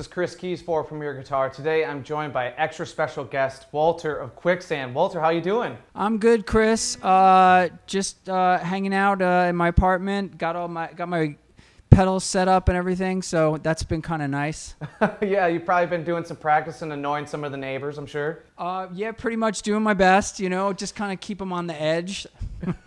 Hey everyone, this is Chris Kies for Premier Guitar. Today I'm joined by extra special guest Walter of Quicksand. Walter, how you doing? I'm good, Chris. Uh, just uh, hanging out uh, in my apartment. Got all my got my pedals set up and everything, so that's been kind of nice. yeah, you've probably been doing some practice and annoying some of the neighbors, I'm sure. Uh, yeah, pretty much doing my best. You know, just kind of keep them on the edge.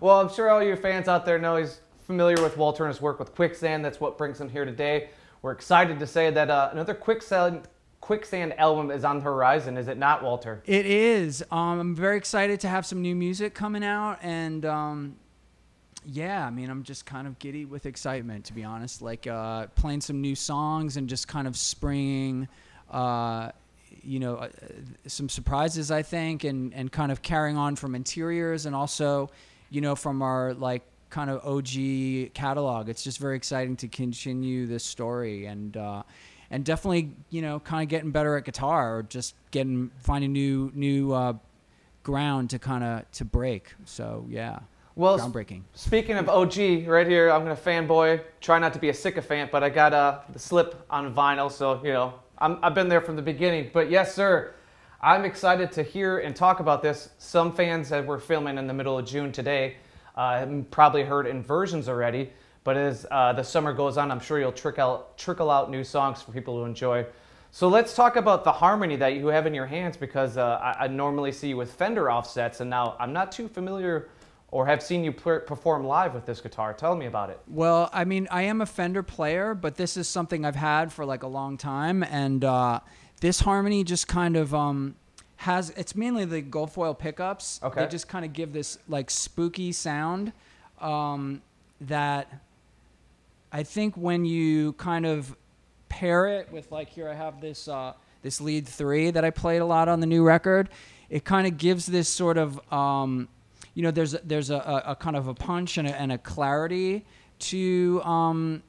well, I'm sure all your fans out there know he's familiar with Walter and his work with Quicksand. That's what brings him here today. We're excited to say that uh, another Quicksand Quicksand album is on the horizon, is it not, Walter? It is. Um, I'm very excited to have some new music coming out, and um, yeah, I mean, I'm just kind of giddy with excitement, to be honest. Like uh, playing some new songs and just kind of springing, uh, you know, uh, some surprises, I think, and and kind of carrying on from interiors and also, you know, from our like kind of OG catalog. It's just very exciting to continue this story and uh, and definitely you know kind of getting better at guitar or just getting finding new new uh, ground to kind of to break. So yeah. Well, groundbreaking. Speaking of OG, right here, I'm gonna fanboy. Try not to be a sycophant, but I got uh, the slip on vinyl, so you know i have been there from the beginning. But yes, sir, I'm excited to hear and talk about this. Some fans that we're filming in the middle of June today uh, probably heard inversions already, but as uh, the summer goes on, I'm sure you'll trickle out, new songs for people to enjoy. So let's talk about the harmony that you have in your hands because uh, I, I, normally see you with Fender offsets, and now I'm not too familiar or have seen you perform live with this guitar. Tell me about it. Well, I mean, I am a Fender player, but this is something I've had for like a long time, and uh, this harmony just kind of um, has it's mainly the gold foil pickups. Okay. They just kind of give this like spooky sound um, that I think when you kind of pair it with like here I have this uh, this lead three that I played a lot on the new record. It kind of gives this sort of um, you know there's there's a, a, a, kind of a punch and a, and a clarity to um,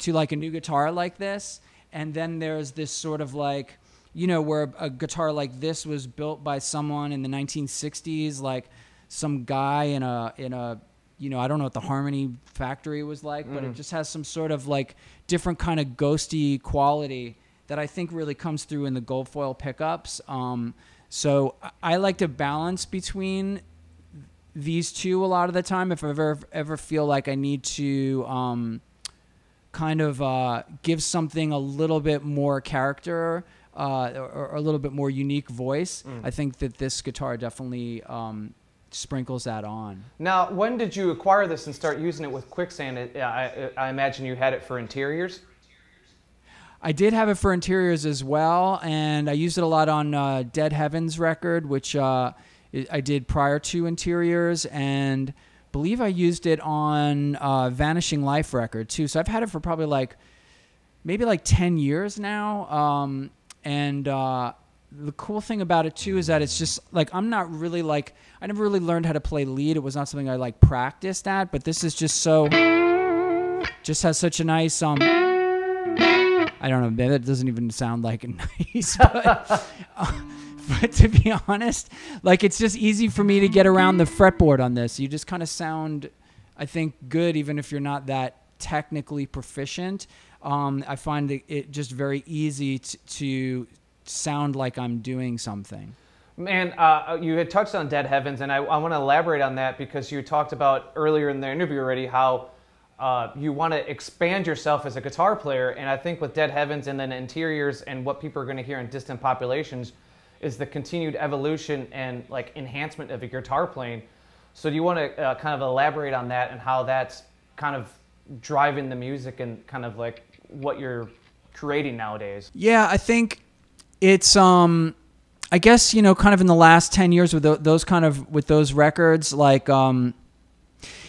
to like a new guitar like this, and then there's this sort of like you know, where a guitar like this was built by someone in the 1960s, like some guy in a in a you know, I don't know what the Harmony factory was like, mm. but it mm. just has some sort of like different kind of ghosty quality that I think really comes through in the gold foil pickups. Um, so I like to balance between these two a lot of the time. If I ever ever feel like I need to um, kind of uh, give something a little bit more character uh, or, or, a little bit more unique voice, mm. I think that this guitar definitely um, sprinkles that on. Now, when did you acquire this and start using it with Quicksand? I, I imagine you had it for interiors. I did have it for interiors as well, and I used it a lot on uh, Dead Heavens record, which uh, I did prior to interiors, and believe I used it on uh, Vanishing Life record too. So I've had it for probably like maybe like ten years now. Um, and uh, the cool thing about it too is that it's just like I'm not really like I never really learned how to play lead. It was not something I like practiced at, but this is just so just has such a nice um I don't know, maybe that doesn't even sound like a nice, but, uh, but to be honest, like it's just easy for me to get around the fretboard on this. You just kind of sound, I think, good even if you're not that technically proficient um, I find it just very easy t- to sound like I'm doing something. Man, uh, you had touched on Dead Heavens, and I, I want to elaborate on that because you talked about earlier in the interview already how uh, you want to expand yourself as a guitar player. And I think with Dead Heavens and then Interiors and what people are going to hear in Distant Populations is the continued evolution and like enhancement of your guitar playing. So do you want to uh, kind of elaborate on that and how that's kind of driving the music and kind of like what you're creating nowadays? Yeah, I think it's um I guess you know kind of in the last 10 years with those kind of with those records like um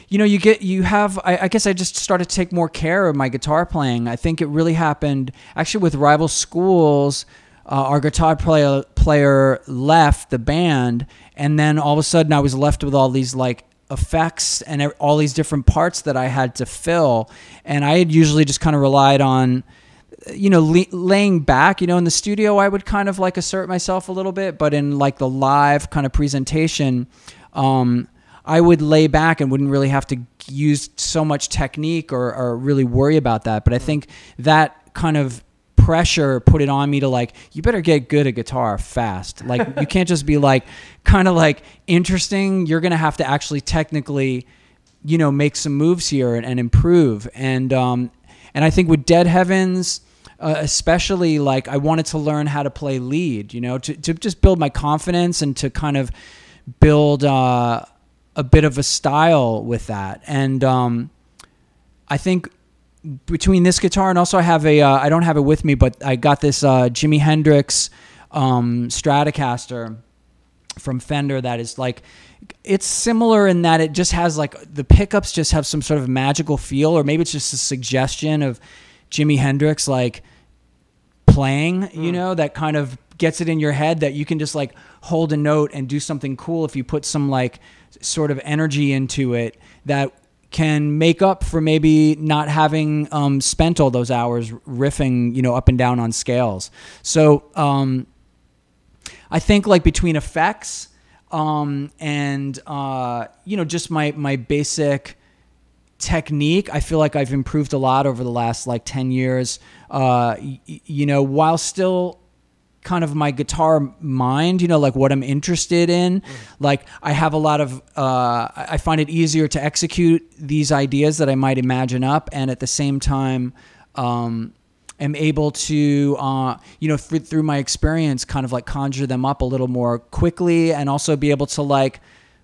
you know you get you have I, I, guess i just started to take more care of my guitar playing i think it really happened actually with rival schools uh, our guitar player player left the band and then all of a sudden i was left with all these like effects and all these different parts that I had to fill. And I had usually just kind of relied on, you know, le- laying back. You know, in the studio, I would kind of like assert myself a little bit, but in like the live kind of presentation, um, I would lay back and wouldn't really have to use so much technique or, or really worry about that. But I think that that kind of pressure put it on me to like you better get good at guitar fast. Like you can't just be like kind of like interesting. You're gonna have to actually technically you know make some moves here and, and improve. And um and i think with dead heavens uh, especially like i wanted to learn how to play lead you know to, to just build my confidence and to kind of build uh, a bit of a style with that. And um i think between this guitar and also I have a uh, I don't have it with me, but I got this uh, Jimi Hendrix um, Stratocaster from Fender that is like it's similar in that it just has like the pickups just have some sort of magical feel, or maybe it's just a suggestion of Jimi Hendrix like playing, you Mm. know, that kind of gets it in your head that you can just like hold a note and do something cool if you put some like sort of energy into it that can make up for maybe not having um, spent all those hours riffing, you know, up and down on scales. So um, I think like between effects um, and uh, you know just my my basic technique, I feel like I've improved a lot over the last like ten years. Uh, you know, while still kind of my guitar mind, you know, like what I'm interested in. Like I have a lot of, uh, I find it easier to execute these ideas that I might imagine up, and at the same time, um, am able to, uh, you know, through, through my experience, kind of like conjure them up a little more quickly, and also be able to like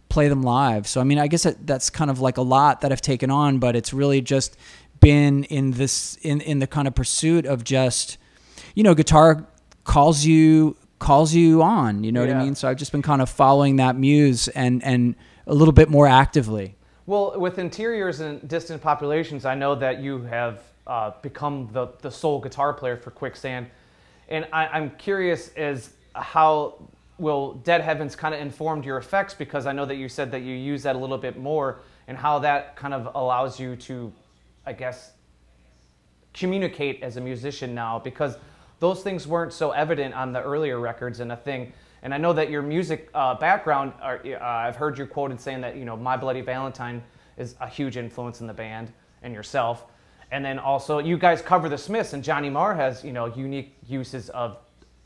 play them live. So I mean, I guess that, that's kind of like a lot that I've taken on, but it's really just been in this in in the kind of pursuit of just, you know, guitar calls you calls you on. You know what I mean? So I've just been kind of following that muse and and a little bit more actively. Well, with interiors and distant populations, I know that you have uh, become the, the sole guitar player for Quicksand. And I, I'm curious as how will Dead Heavens kind of informed your effects because I know that you said that you use that a little bit more and how that kind of allows you to, I guess, communicate as a musician now because those things weren't so evident on the earlier records and a thing and i know that your music uh, background are, uh, i've heard you quoted saying that you know my bloody valentine is a huge influence in the band and yourself. And then also you guys cover the smiths and johnny marr has you know unique uses of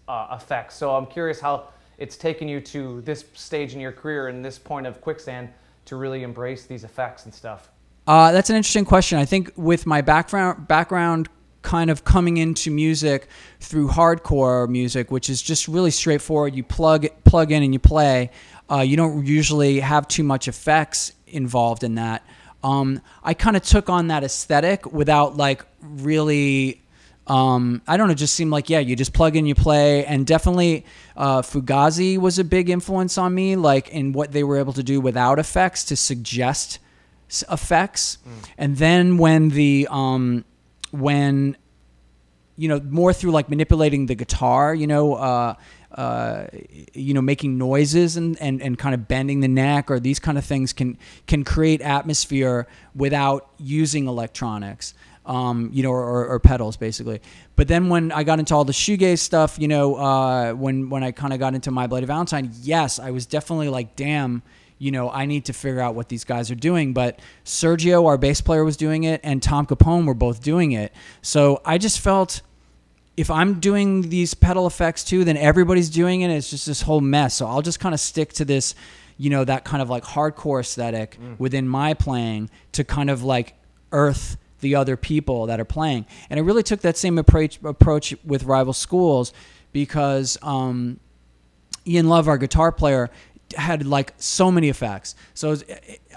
uh, effects. So i'm curious how it's taken you to this stage in your career and this point of quicksand to really embrace these effects and stuff. Uh, that's an interesting question. I think with my background background kind of coming into music through hardcore music, which is just really straightforward. You plug plug in and you play. Uh, you don't usually have too much effects involved in that. Um, I kind of took on that aesthetic without like really. Um, I don't know. Just seemed like yeah, you just plug in, you play, and definitely uh, Fugazi was a big influence on me, like in what they were able to do without effects to suggest effects. And then when the um, when you know more through like manipulating the guitar, you know, uh, uh, you know, making noises and, and, and kind of bending the neck or these kind of things can can create atmosphere without using electronics. Um, you know, or, or pedals basically. But then when I got into all the shoegaze stuff, you know, uh, when when I kind of got into My Bloody Valentine, yes, I was definitely like, damn, you know, I need to figure out what these guys are doing. But Sergio, our bass player, was doing it, and Tom Capone were both doing it. So I just felt if I'm doing these pedal effects too, then everybody's doing it. It's just this whole mess. So I'll just kind of stick to this, you know, that kind of like hardcore aesthetic within my playing to kind of like earth the other people that are playing. And I really took that same approach approach with Rival Schools because um, Ian Love, our guitar player, had like so many effects. So was-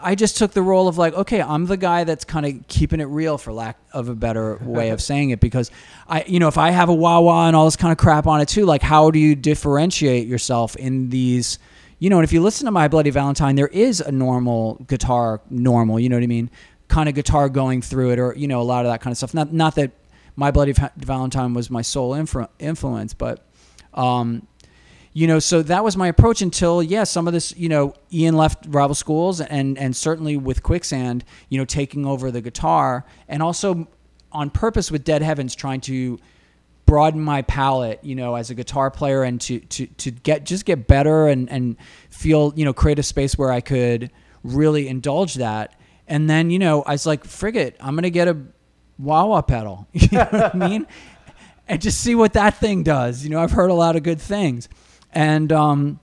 I just took the role of like, okay, I'm the guy that's kind of keeping it real, for lack of a better way of saying it, because I, you know, if I have a wah wah and all this kind of crap on it too, like, how do you differentiate yourself in these? You know, and if you listen to My Bloody Valentine, there is a normal guitar, normal, you know what I mean, kind of guitar going through it, or you know, a lot of that kind of stuff. Not, not that My Bloody Valentine was my sole influ- influence, but um, you know, so that was my approach until yeah, some of this, you know, Ian left rival schools and and certainly with Quicksand, you know, taking over the guitar and also on purpose with Dead Heavens trying to broaden my palette, you know, as a guitar player and to to to get just get better and and feel, you know, create a space where I could really indulge that. And then, you know, I was like, frig it, I'm gonna get a wah wah pedal. You know what I mean? and just see what that thing does. You know, I've heard a lot of good things, and um,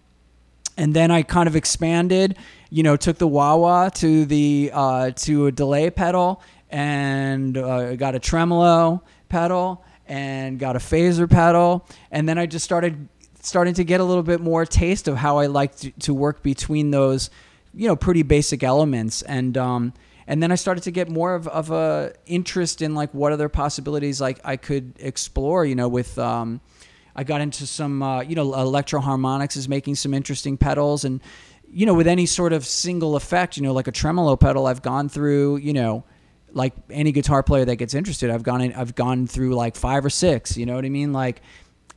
and then I kind of expanded. You know, took the wah wah to the uh, to a delay pedal and uh, got a tremolo pedal and got a phaser pedal, and then I just started starting to get a little bit more taste of how I like to, to work between those, you know, pretty basic elements and. Um, and then I started to get more of, of a interest in like what other possibilities like I could explore. You know, with um, I got into some uh, you know Electro-Harmonix is making some interesting pedals, and you know with any sort of single effect, you know like a tremolo pedal, I've gone through you know like any guitar player that gets interested, I've gone in, I've gone through like five or six. You know what I mean? Like,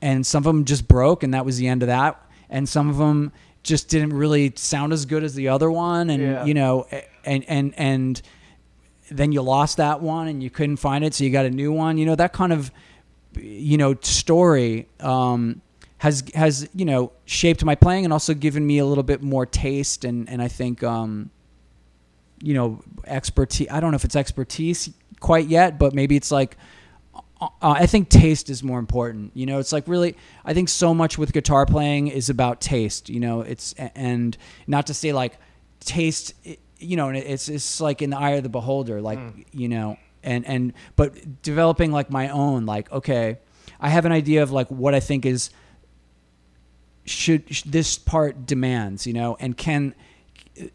and some of them just broke, and that was the end of that. And some of them just didn't really sound as good as the other one, and Yeah. you know, and and and then you lost that one and you couldn't find it, so you got a new one. You know that kind of you know story um, has has you know shaped my playing and also given me a little bit more taste and and I think um, you know expertise. I don't know if it's expertise quite yet, but maybe it's like. Uh, I think taste is more important. You know, it's like really. I think so much with guitar playing is about taste. You know, it's and not to say like taste. You know, and it's it's like in the eye of the beholder. Like you know, and and but developing like my own. Like okay, I have an idea of like what I think is should sh- this part demands. You know, and can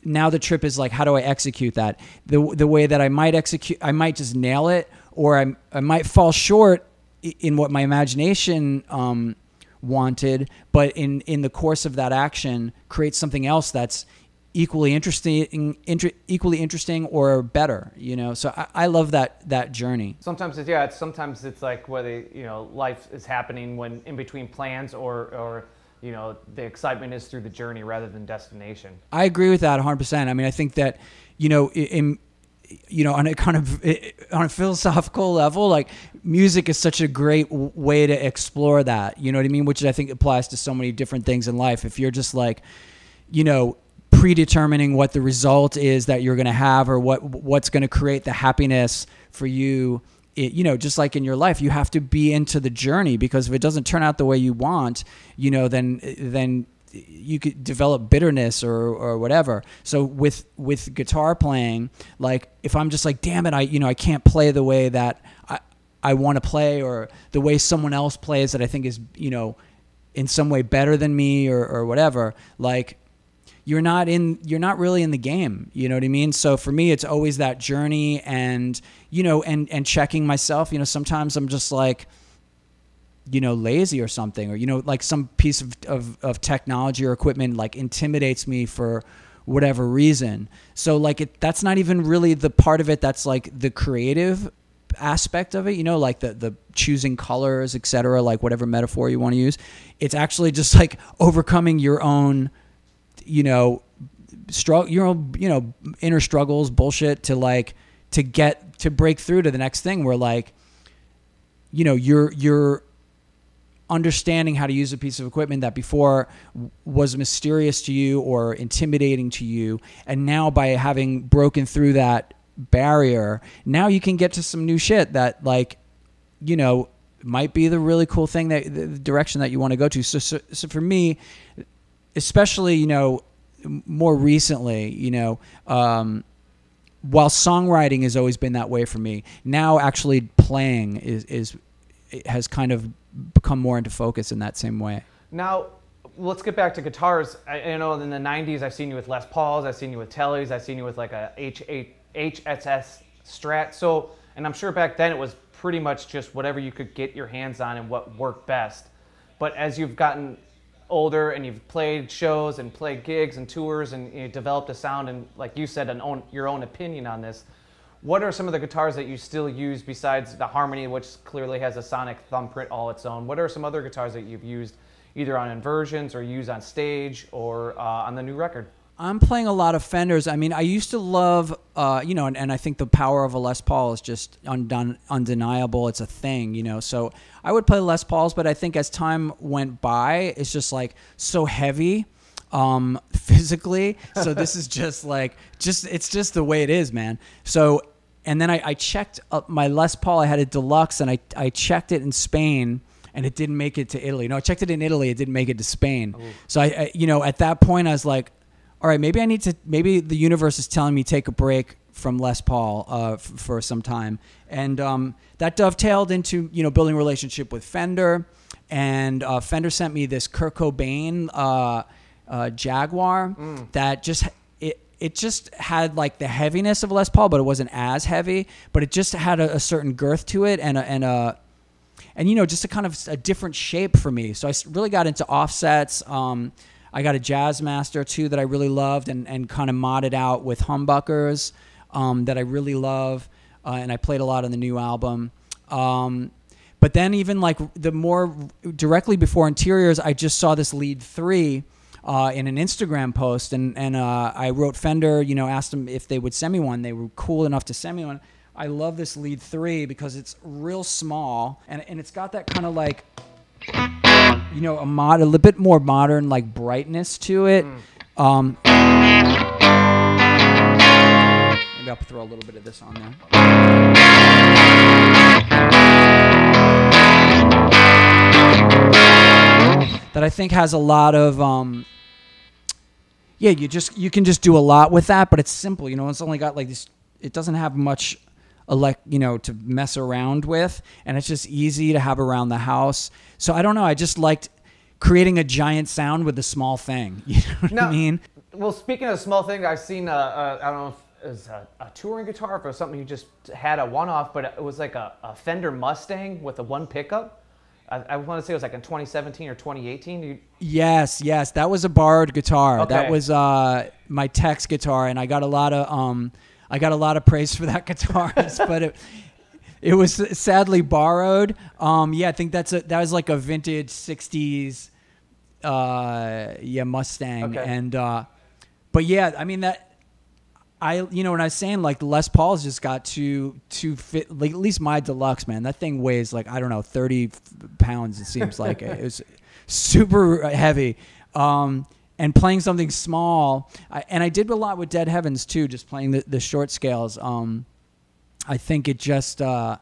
now the trip is like how do I execute that the the way that I might execute I might just nail it or I I might fall short in what my imagination um, wanted but in in the course of that action create something else that's equally interesting inter, equally interesting or better you know so I, I love that that journey Sometimes it's yeah. It's, sometimes it's like whether you know life is happening when in between plans or or you know the excitement is through the journey rather than destination. I agree with that 100%. I mean, I think that, you know, in, you know, on a kind of on a philosophical level, like music is such a great w- way to explore that. You know what I mean? Which I think applies to so many different things in life. If you're just like, you know, predetermining what the result is that you're going to have or what what's going to create the happiness for you it, you know just like in your life you have to be into the journey because if it doesn't turn out the way you want you know then then you could develop bitterness or or whatever. So with with guitar playing like if i'm just like damn it i you know i can't play the way that i i want to play or the way someone else plays that i think is you know in some way better than me or, or whatever like you're not in you're not really in the game you know what i mean? So for me it's always that journey and you know and and checking myself you know sometimes i'm just like you know lazy or something or you know like some piece of, of, of technology or equipment like intimidates me for whatever reason. So like it that's not even really the part of it that's like the creative aspect of it you know like the the choosing colors etc like whatever metaphor you want to use. It's actually just like overcoming your own you know struggle your own you know inner struggles bullshit to like to get to break through to the next thing where like you know you're you're understanding how to use a piece of equipment that before was mysterious to you or intimidating to you. And now by having broken through that barrier now you can get to some new shit that like you know might be the really cool thing that the direction that you want to go to. So, so so for me especially you know more recently you know um while songwriting has always been that way for me now actually playing is is has kind of become more into focus in that same way Now, let's get back to guitars. I, I know in the 90s, I've seen you with Les Pauls, I've seen you with Tellys, I've seen you with like a H8, HSS Strat. So, and I'm sure back then it was pretty much just whatever you could get your hands on and what worked best. But as you've gotten older and you've played shows and played gigs and tours and you developed a sound and, like you said, an own, your own opinion on this, what are some of the guitars that you still use besides the Harmony, which clearly has a sonic thumbprint all its own? What are some other guitars that you've used either on inversions or used on stage or uh, on the new record? I'm playing a lot of Fenders. I mean, I used to love, uh, you know, and, and I think the power of a Les Paul is just undone, undeniable. It's a thing, you know. So I would play Les Pauls, but I think as time went by, it's just like so heavy um, physically. So this is just like, just it's just the way it is, man. So and then I, I checked up my Les Paul. I had a deluxe, and I I checked it in Spain, and it didn't make it to Italy. No, I checked it in Italy. It didn't make it to Spain. So I, I, you know, at that point, I was like, all right, maybe I need to. Maybe the universe is telling me take a break from Les Paul uh, f- for some time, and um, that dovetailed into you know building a relationship with Fender, and uh, Fender sent me this Kurt Cobain uh, uh, Jaguar that just it it just had like the heaviness of Les Paul, but it wasn't as heavy, but it just had a, a certain girth to it and a, and a and you know just a kind of a different shape for me. So I really got into offsets. Um, I got a Jazz Master too that I really loved and, and kind of modded out with humbuckers um, that I really love, uh, and I played a lot on the new album. Um, but then even like the more directly before interiors, I just saw this lead three uh, in an Instagram post, and and uh, I wrote Fender, you know, asked them if they would send me one. They were cool enough to send me one. I love this lead three because it's real small and and it's got that kind of like you know a mod a little bit more modern like brightness to it. Um, maybe I'll throw a little bit of this on there. That I think has a lot of um, yeah, you just you can just do a lot with that, but it's simple. You know, it's only got like this. It doesn't have much, elect you know, to mess around with, and it's just easy to have around the house. So I don't know. I just liked creating a giant sound with a small thing. You know what I mean? Well, speaking of small thing, I've seen, uh, uh, I don't know if it was a, a touring guitar or if it was something you just had a one off, but it was like a, a Fender Mustang with a one pickup. I, I want to say it was like in 2017 or 2018. You, Yes, yes, that was a borrowed guitar. That was uh, my Tex guitar, and I got a lot of um, I got a lot of praise for that guitar, but it it was sadly borrowed. Um, yeah, I think that's a that was like a vintage '60s, uh, yeah Mustang, Okay. and uh, but yeah, I mean that. I you know when I was saying like Les Paul's just got to to fit like at least my deluxe man that thing weighs like I don't know thirty pounds it seems like it was super heavy um, and playing something small. I, and I did a lot with Dead Heavens too just playing the, the short scales. Um, I think it just uh,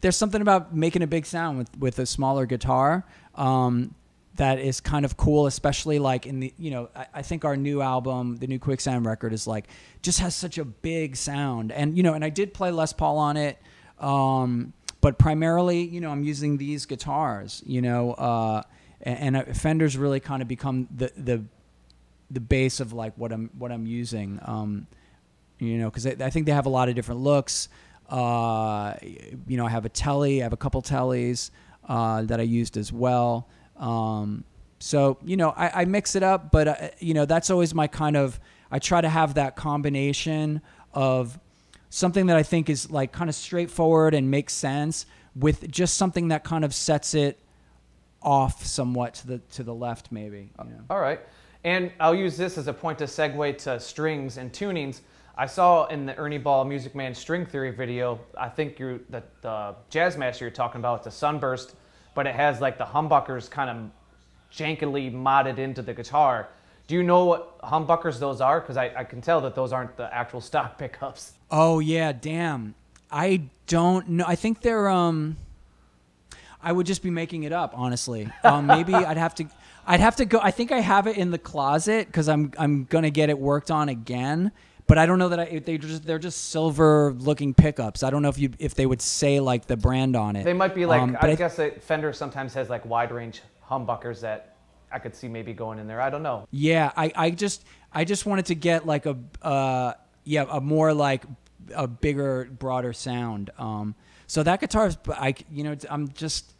there's something about making a big sound with with a smaller guitar um, that is kind of cool, especially like in the you know I, I think our new album, the new Quicksand record, is like just has such a big sound, and you know, and I did play Les Paul on it, um, but primarily you know I'm using these guitars, you know, uh, and, and Fender's really kind of become the the the base of like what I'm what I'm using. Um, you know, because I, I think they have a lot of different looks. Uh, you know, I have a telly, I have a couple tellies uh, that I used as well. Um, so you know, I, I mix it up, but uh, you know, that's always my kind of. I try to have that combination of something that I think is like kind of straightforward and makes sense with just something that kind of sets it off somewhat to the to the left, maybe. You know. All right. And I'll use this as a point to segue to strings and tunings. I saw in the Ernie Ball Music Man string theory video, I think you're the, the jazz master you're talking about, it's a sunburst, but it has like the humbuckers kind of jankily modded into the guitar. Do you know what humbuckers those are? Because I, I can tell that those aren't the actual stock pickups. Oh yeah, damn. I don't know. I think they're um I would just be making it up, honestly. Um, maybe I'd have to I'd have to go I think I have it in the closet cuz I'm I'm going to get it worked on again. But I don't know that I they just they're just silver looking pickups. I don't know if you if they would say like the brand on it. They might be like, Um, I I- guess that Fender sometimes has like wide range humbuckers that I could see maybe going in there. I don't know. Yeah, I, I just I just wanted to get like a uh yeah a more like a bigger broader sound. Um, so that guitar is I you know I'm just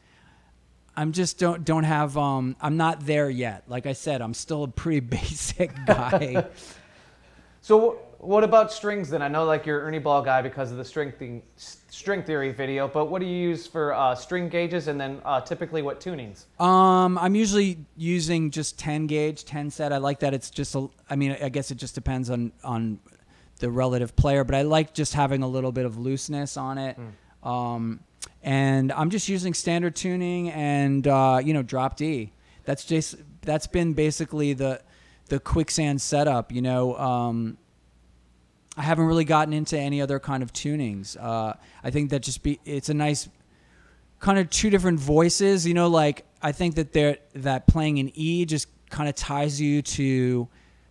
I'm just don't don't have um I'm not there yet. Like I said, I'm still a pretty basic guy. So what about strings then? I know like you're Ernie Ball guy because of the string thing, string theory video, but what do you use for uh, string gauges and then uh, typically what tunings? Um, I'm usually using just 10 gauge, 10 set. I like that. It's just a. I mean, I guess it just depends on on the relative player, but I like just having a little bit of looseness on it. Um, and I'm just using standard tuning and uh, you know drop D. That's just that's been basically the the quicksand setup. You know, um, I haven't really gotten into any other kind of tunings. Uh, I think that just be it's a nice kind of two different voices. You know, like I think that there that playing an E just kind of ties you to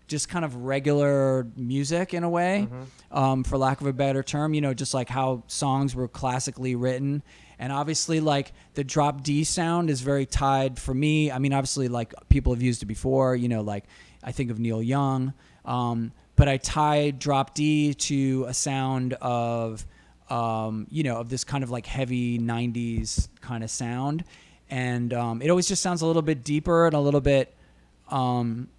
just kind of regular music in a way, um, for lack of a better term. You know, just like how songs were classically written. And obviously, like the drop D sound is very tied for me. I mean, obviously, like people have used it before. You know, like I think of Neil Young, um, but I tie drop D to a sound of, um, you know, of this kind of like heavy '90s kind of sound, and um, it always just sounds a little bit deeper and a little bit um,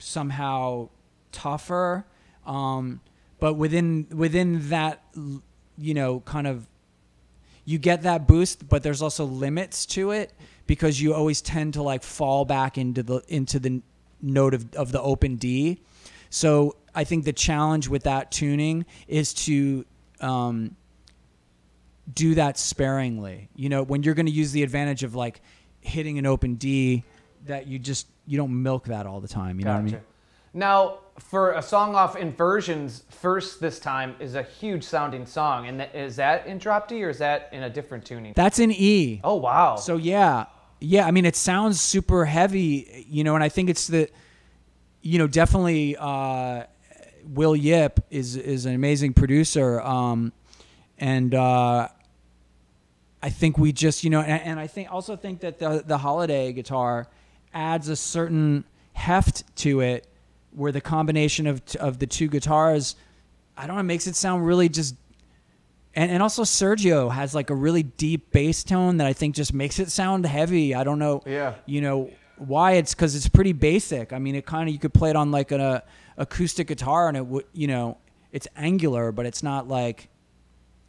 somehow tougher. Um, but within within that, you know, kind of, you get that boost, but there's also limits to it because you always tend to like fall back into the into the note of, of the open D. So I think the challenge with that tuning is to um, do that sparingly. You know, when you're going to use the advantage of like hitting an open D, that you just you don't milk that all the time. You know what I mean? Now, for a song off Inversions, First This Time is a huge sounding song. And th- is that in drop D or is that in a different tuning? That's in E. Oh, wow. So yeah, yeah. I mean, it sounds super heavy, you know, and I think it's the, you know, definitely uh, Will Yip is is an amazing producer, um, and uh, I think we just, you know, and, and I think also think that the the holiday guitar adds a certain heft to it, where the combination of of the two guitars, I don't know, makes it sound really just and and also Sergio has like a really deep bass tone that I think just makes it sound heavy. I don't know, Yeah. you know why it's because it's pretty basic. I mean, it kind of you could play it on like an uh, acoustic guitar and it would you know it's angular, but it's not like.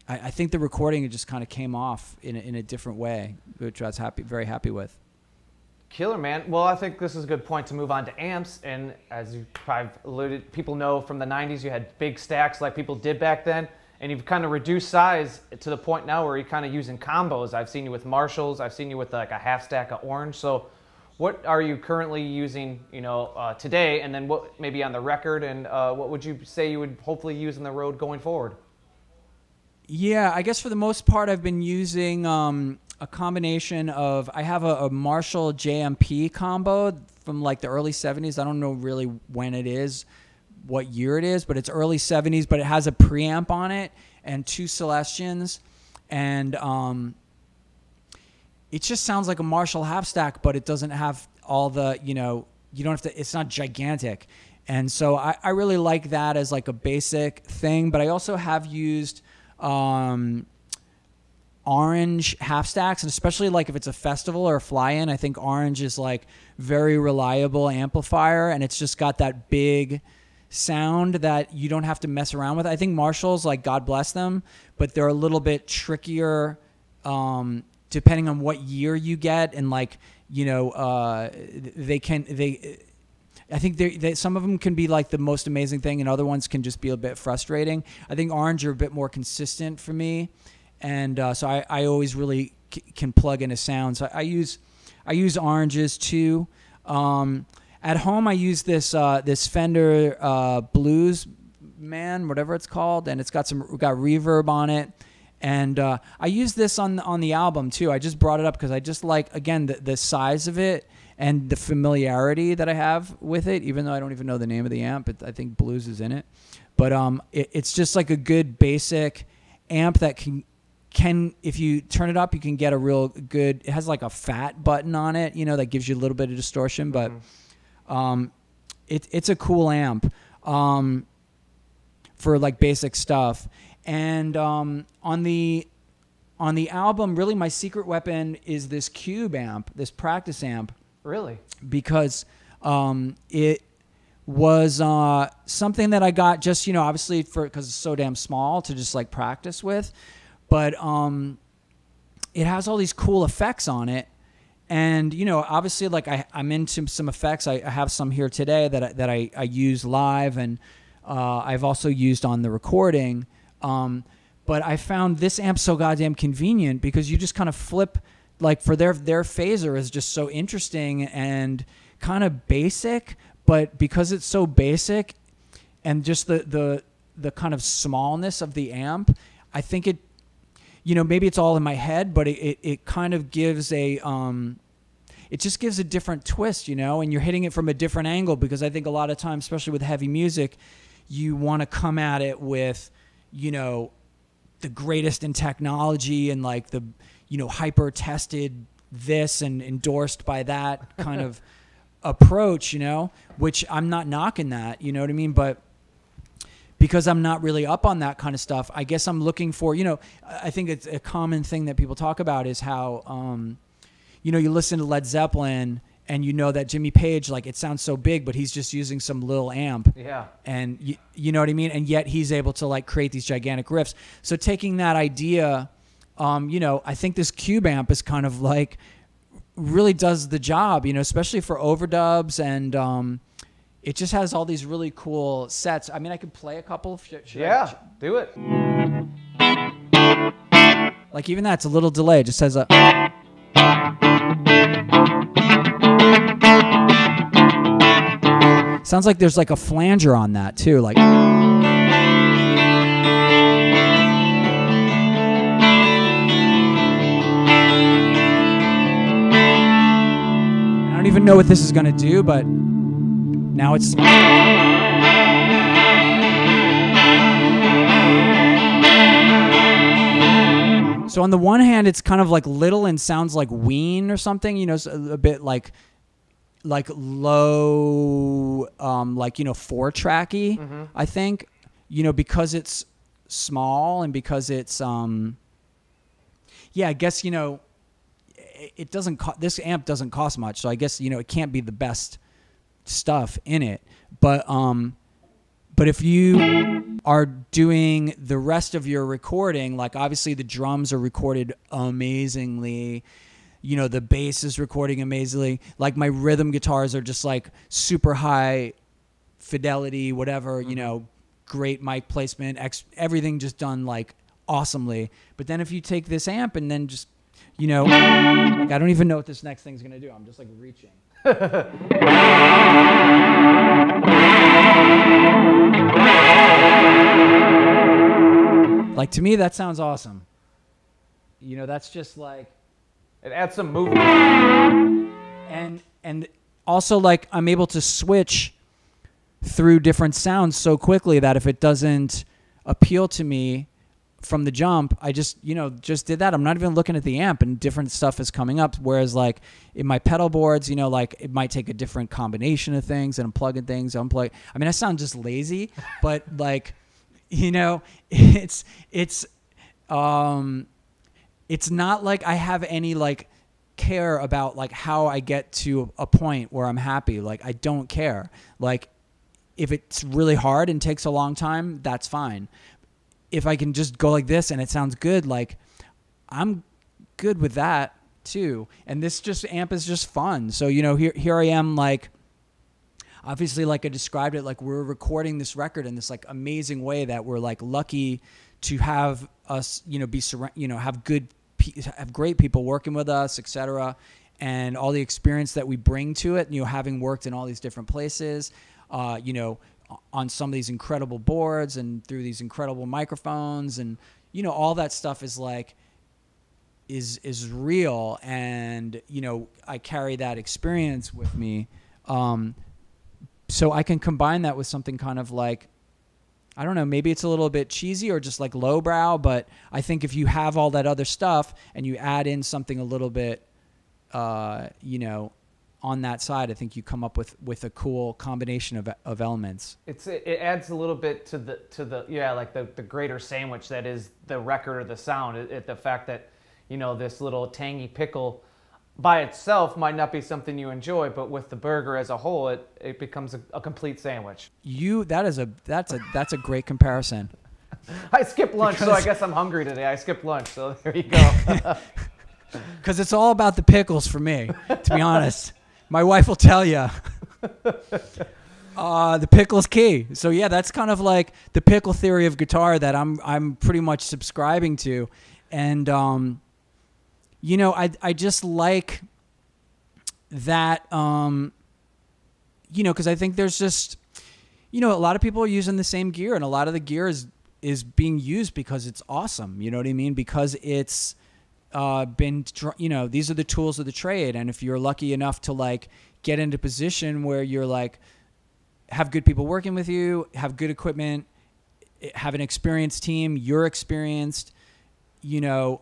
I, I think the recording just kind of came off in a, in a different way, which I was happy, very happy with. Killer, man. Well, I think this is a good point to move on to amps. And as you probably alluded, people know from the 90s you had big stacks like people did back then. And you've kind of reduced size to the point now where you're kind of using combos. I've seen you with Marshalls. I've seen you with like a half stack of orange. So what are you currently using, you know, uh, today? And then what maybe on the record? And uh, what would you say you would hopefully use in the road going forward? Yeah, I guess for the most part, I've been using um, a combination of. I have a, a Marshall JMP combo from like the early 70s. I don't know really when it is, what year it is, but it's early 70s, but it has a preamp on it and two Celestions. And um, it just sounds like a Marshall half stack, but it doesn't have all the, you know, you don't have to, it's not gigantic. And so I, I really like that as like a basic thing, but I also have used um, orange half stacks, and especially like if it's a festival or a fly in, I think orange is like very reliable amplifier, and it's just got that big sound that you don't have to mess around with. I think Marshalls, like God bless them, but they're a little bit trickier um, depending on what year you get, and like you know, uh, they can they. I think they some of them can be like the most amazing thing, and other ones can just be a bit frustrating. I think orange are a bit more consistent for me, and uh, so I, I always really c- can plug in a sound. So I, use I use oranges too. Um, at home, I use this uh, this Fender uh, Blues Man, whatever it's called, and it's got some got reverb on it. And uh, I use this on on the album too. I just brought it up because I just like again the, the size of it and the familiarity that I have with it. Even though I don't even know the name of the amp, I think Blues is in it. But um, it, it's just like a good basic amp that can can if you turn it up, you can get a real good. It has like a fat button on it, you know, that gives you a little bit of distortion, but um, it, it's a cool amp um, for like basic stuff. And um, on the on the album, really, my secret weapon is this cube amp, this practice amp, Really? because um, it was uh, something that I got just you know obviously for because it's so damn small to just like practice with, but um, it has all these cool effects on it. And you know, obviously, like I, I'm into some effects. I, I have some here today that I, that I, I use live, and uh, I've also used on the recording. Um, but I found this amp so goddamn convenient because you just kind of flip, like for their their phaser is just so interesting and kind of basic, but because it's so basic, and just the the the kind of smallness of the amp, I think it, you know, maybe it's all in my head, but it, it, it kind of gives a, um, it just gives a different twist, you know, and you're hitting it from a different angle because I think a lot of times, especially with heavy music, you want to come at it with, you know, the greatest in technology and like the, you know, hyper tested this and endorsed by that kind of approach, you know, which I'm not knocking that, you know what I mean? But because I'm not really up on that kind of stuff, I guess I'm looking for, you know, I think it's a common thing that people talk about is how, um, you know, you listen to Led Zeppelin and you know that Jimmy Page, like, it sounds so big, but he's just using some little amp. Yeah. And you, you know what I mean? And yet he's able to, like, create these gigantic riffs. So taking that idea, um, you know, I think this Cube amp is kind of like, really does the job, you know, especially for overdubs and, um, it just has all these really cool sets. I mean, I could play a couple. Should, should Yeah. Do it. Like even that's a little delay. It just says a. Sounds like there's like a flanger on that too. Like. I don't even know what this is gonna do, but now it's. So on the one hand, it's kind of like little and sounds like Ween or something. You know, a, bit like like low, um, like you know, four tracky. I think you know because it's small and because it's um. Yeah, I guess you know, it, it doesn't. Co- this amp doesn't cost much, so I guess you know it can't be the best stuff in it. But um, but if you are doing the rest of your recording, like obviously the drums are recorded amazingly, you know, the bass is recording amazingly. Like my rhythm guitars are just like super high fidelity, whatever, you know, great mic placement, ex- everything just done like awesomely. But then if you take this amp and then just, you know, like I don't even know what this next thing's gonna do. I'm just like reaching. Like to me, that sounds awesome. You know, that's just like, It adds some movement. and and also like I'm able to switch through different sounds so quickly that if it doesn't appeal to me from the jump, I just you know just did that. I'm not even looking at the amp, and different stuff is coming up. Whereas like in my pedal boards, you know, like it might take a different combination of things, and I'm plugging things, unplug. I mean, I sound just lazy, but like you know, it's it's um it's not like I have any like care about like how I get to a point where I'm happy. Like I don't care. Like if it's really hard and takes a long time, that's fine. If I can just go like this and it sounds good, like I'm good with that too. And this just amp is just fun. So you know, here here I am like obviously like I described it like we're recording this record in this like amazing way that we're like lucky to have us you know be surra- you know have good have great people working with us etc and all the experience that we bring to it you know having worked in all these different places uh, you know on some of these incredible boards and through these incredible microphones and you know all that stuff is like is is real. And you know I carry that experience with me. Um, so I can combine that with something kind of like I don't know, maybe it's a little bit cheesy or just like lowbrow, but I think if you have all that other stuff and you add in something a little bit uh, you know, on that side, I think you come up with with a cool combination of of elements. It's it adds a little bit to the to the yeah like the the greater sandwich that is the record or the sound. It, it- the fact that you know this little tangy pickle by itself might not be something you enjoy, but with the burger as a whole, it it becomes a, a complete sandwich. You that is a that's a that's a great comparison. I skipped lunch, so I guess I'm hungry today. I skipped lunch, so there you go. Because it's all about the pickles for me, to be honest. My wife will tell you. Uh, the pickle's key. So yeah, that's kind of like the pickle theory of guitar that I'm I'm pretty much subscribing to, and um, you know I I just like that um, you know because I think there's just you know, a lot of people are using the same gear, and a lot of the gear is is being used because it's awesome. You know what I mean? Because it's uh, been, you know, these are the tools of the trade, and if you're lucky enough to like get into position where you're like have good people working with you, have good equipment, have an experienced team, you're experienced, you know,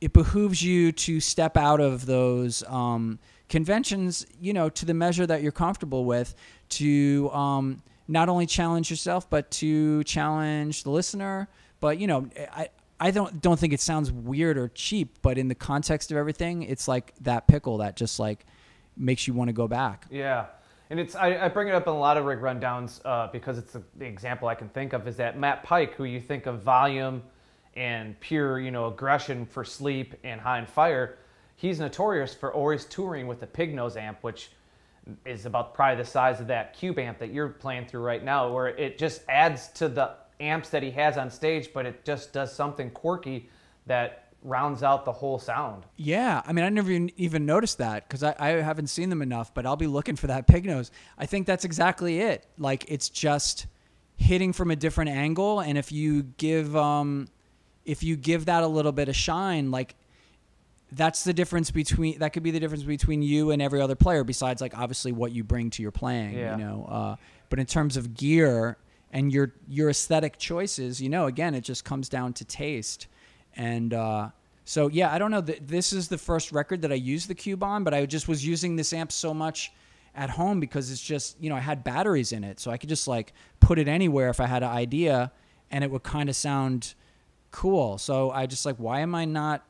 it behooves you to step out of those um, conventions, you know, to the measure that you're comfortable with to um, not only challenge yourself, but to challenge the listener. But, you know, I, I don't don't think it sounds weird or cheap, but in the context of everything, it's like that pickle that just like makes you want to go back. Yeah. And it's I, I, bring it up in a lot of rig rundowns uh, because it's the, the, example I can think of is that Matt Pike, who you think of volume and pure you know aggression for sleep and High on Fire, he's notorious for always touring with a pig nose amp, which is about probably the size of that cube amp that you're playing through right now, where it just adds to the amps that he has on stage, but it just does something quirky that rounds out the whole sound. Yeah, I mean, I never even noticed that because I, I haven't seen them enough, but I'll be looking for that pig nose. I think that's exactly it. Like it's just hitting from a different angle, and if you give um, if you give that a little bit of shine, like that's the difference between that could be the difference between you and every other player. Besides, like obviously what you bring to your playing, yeah. you know. Uh, but in terms of gear and your your aesthetic choices, you know, again, it just comes down to taste and uh, so yeah, I don't know. This is the first record that I used the cube on, but I just was using this amp so much at home because it's just you know I had batteries in it, so I could just like put it anywhere if I had an idea, and it would kind of sound cool. So I just like, why am I not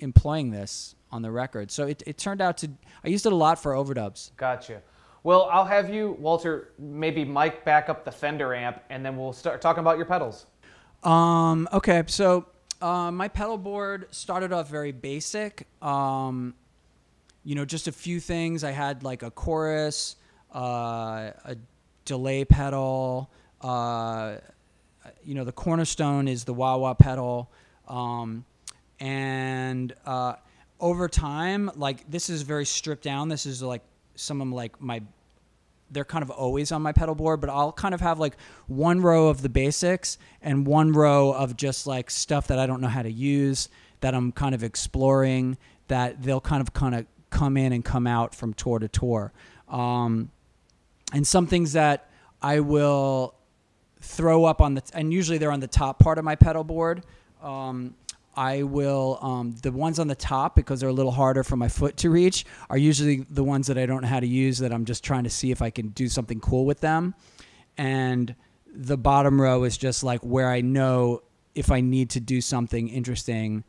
employing this on the record? So it, it turned out to I used it a lot for overdubs. Gotcha. Well, I'll have you, Walter, maybe mic back up the Fender amp, and then we'll start talking about your pedals. Um. Okay. So uh, my pedal board started off very basic. Um, you know, just a few things. I had like a chorus, uh, a delay pedal. Uh, you know, the cornerstone is the wah wah pedal. Um, and uh, over time, like this is very stripped down. This is like some of them like my they're kind of always on my pedal board, but I'll kind of have like one row of the basics and one row of just like stuff that I don't know how to use that I'm kind of exploring that they'll kind of kind of come in and come out from tour to tour. Um, and some things that I will throw up on the, and usually they're on the top part of my pedal board. Um, I will, um, the ones on the top, because they're a little harder for my foot to reach, are usually the ones that I don't know how to use that I'm just trying to see if I can do something cool with them. And the bottom row is just like where I know if I need to do something interesting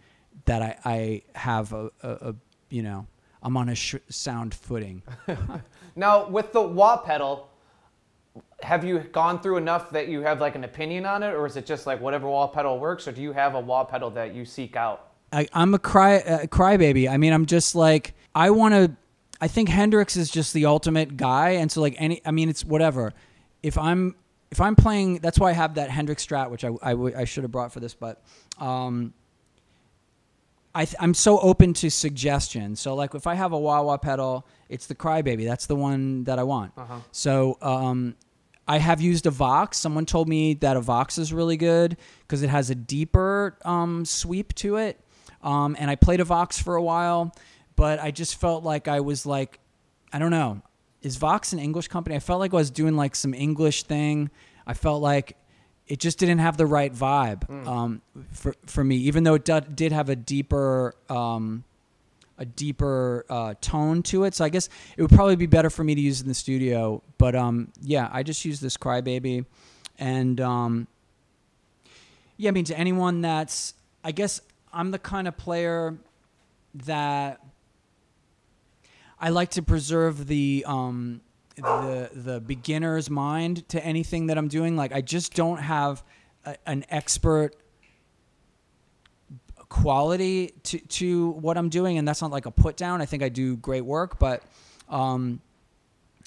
that I, I have a, a, a you know, I'm on a sound footing. now, with the wah pedal, have you gone through enough that you have like an opinion on it, or is it just like whatever wah pedal works, or do you have a wah pedal that you seek out? I, am a cry uh, crybaby. I mean, I'm just like I want to. I think Hendrix is just the ultimate guy, and so like any. I mean, it's whatever. If I'm if I'm playing, that's why I have that Hendrix Strat, which I I, I should have brought for this, but. Um, I I am so open to suggestions. So like if I have a wah wah pedal, it's the Crybaby. That's the one that I want. Uh-huh. So um, I have used a Vox. Someone told me that a Vox is really good because it has a deeper um, sweep to it. Um, and I played a Vox for a while, but I just felt like I was like, I don't know, is Vox an English company? I felt like I was doing like some English thing. I felt like it just didn't have the right vibe mm. um, for for me, even though it did, did have a deeper um, a deeper uh, tone to it. So I guess it would probably be better for me to use in the studio. But um, yeah, I just use this Crybaby, and um, yeah, I mean to anyone that's, I guess I'm the kind of player that I like to preserve the um, the the beginner's mind to anything that I'm doing. Like I just don't have a, an expert quality to to what I'm doing, and that's not like a put down. I think I do great work, but um,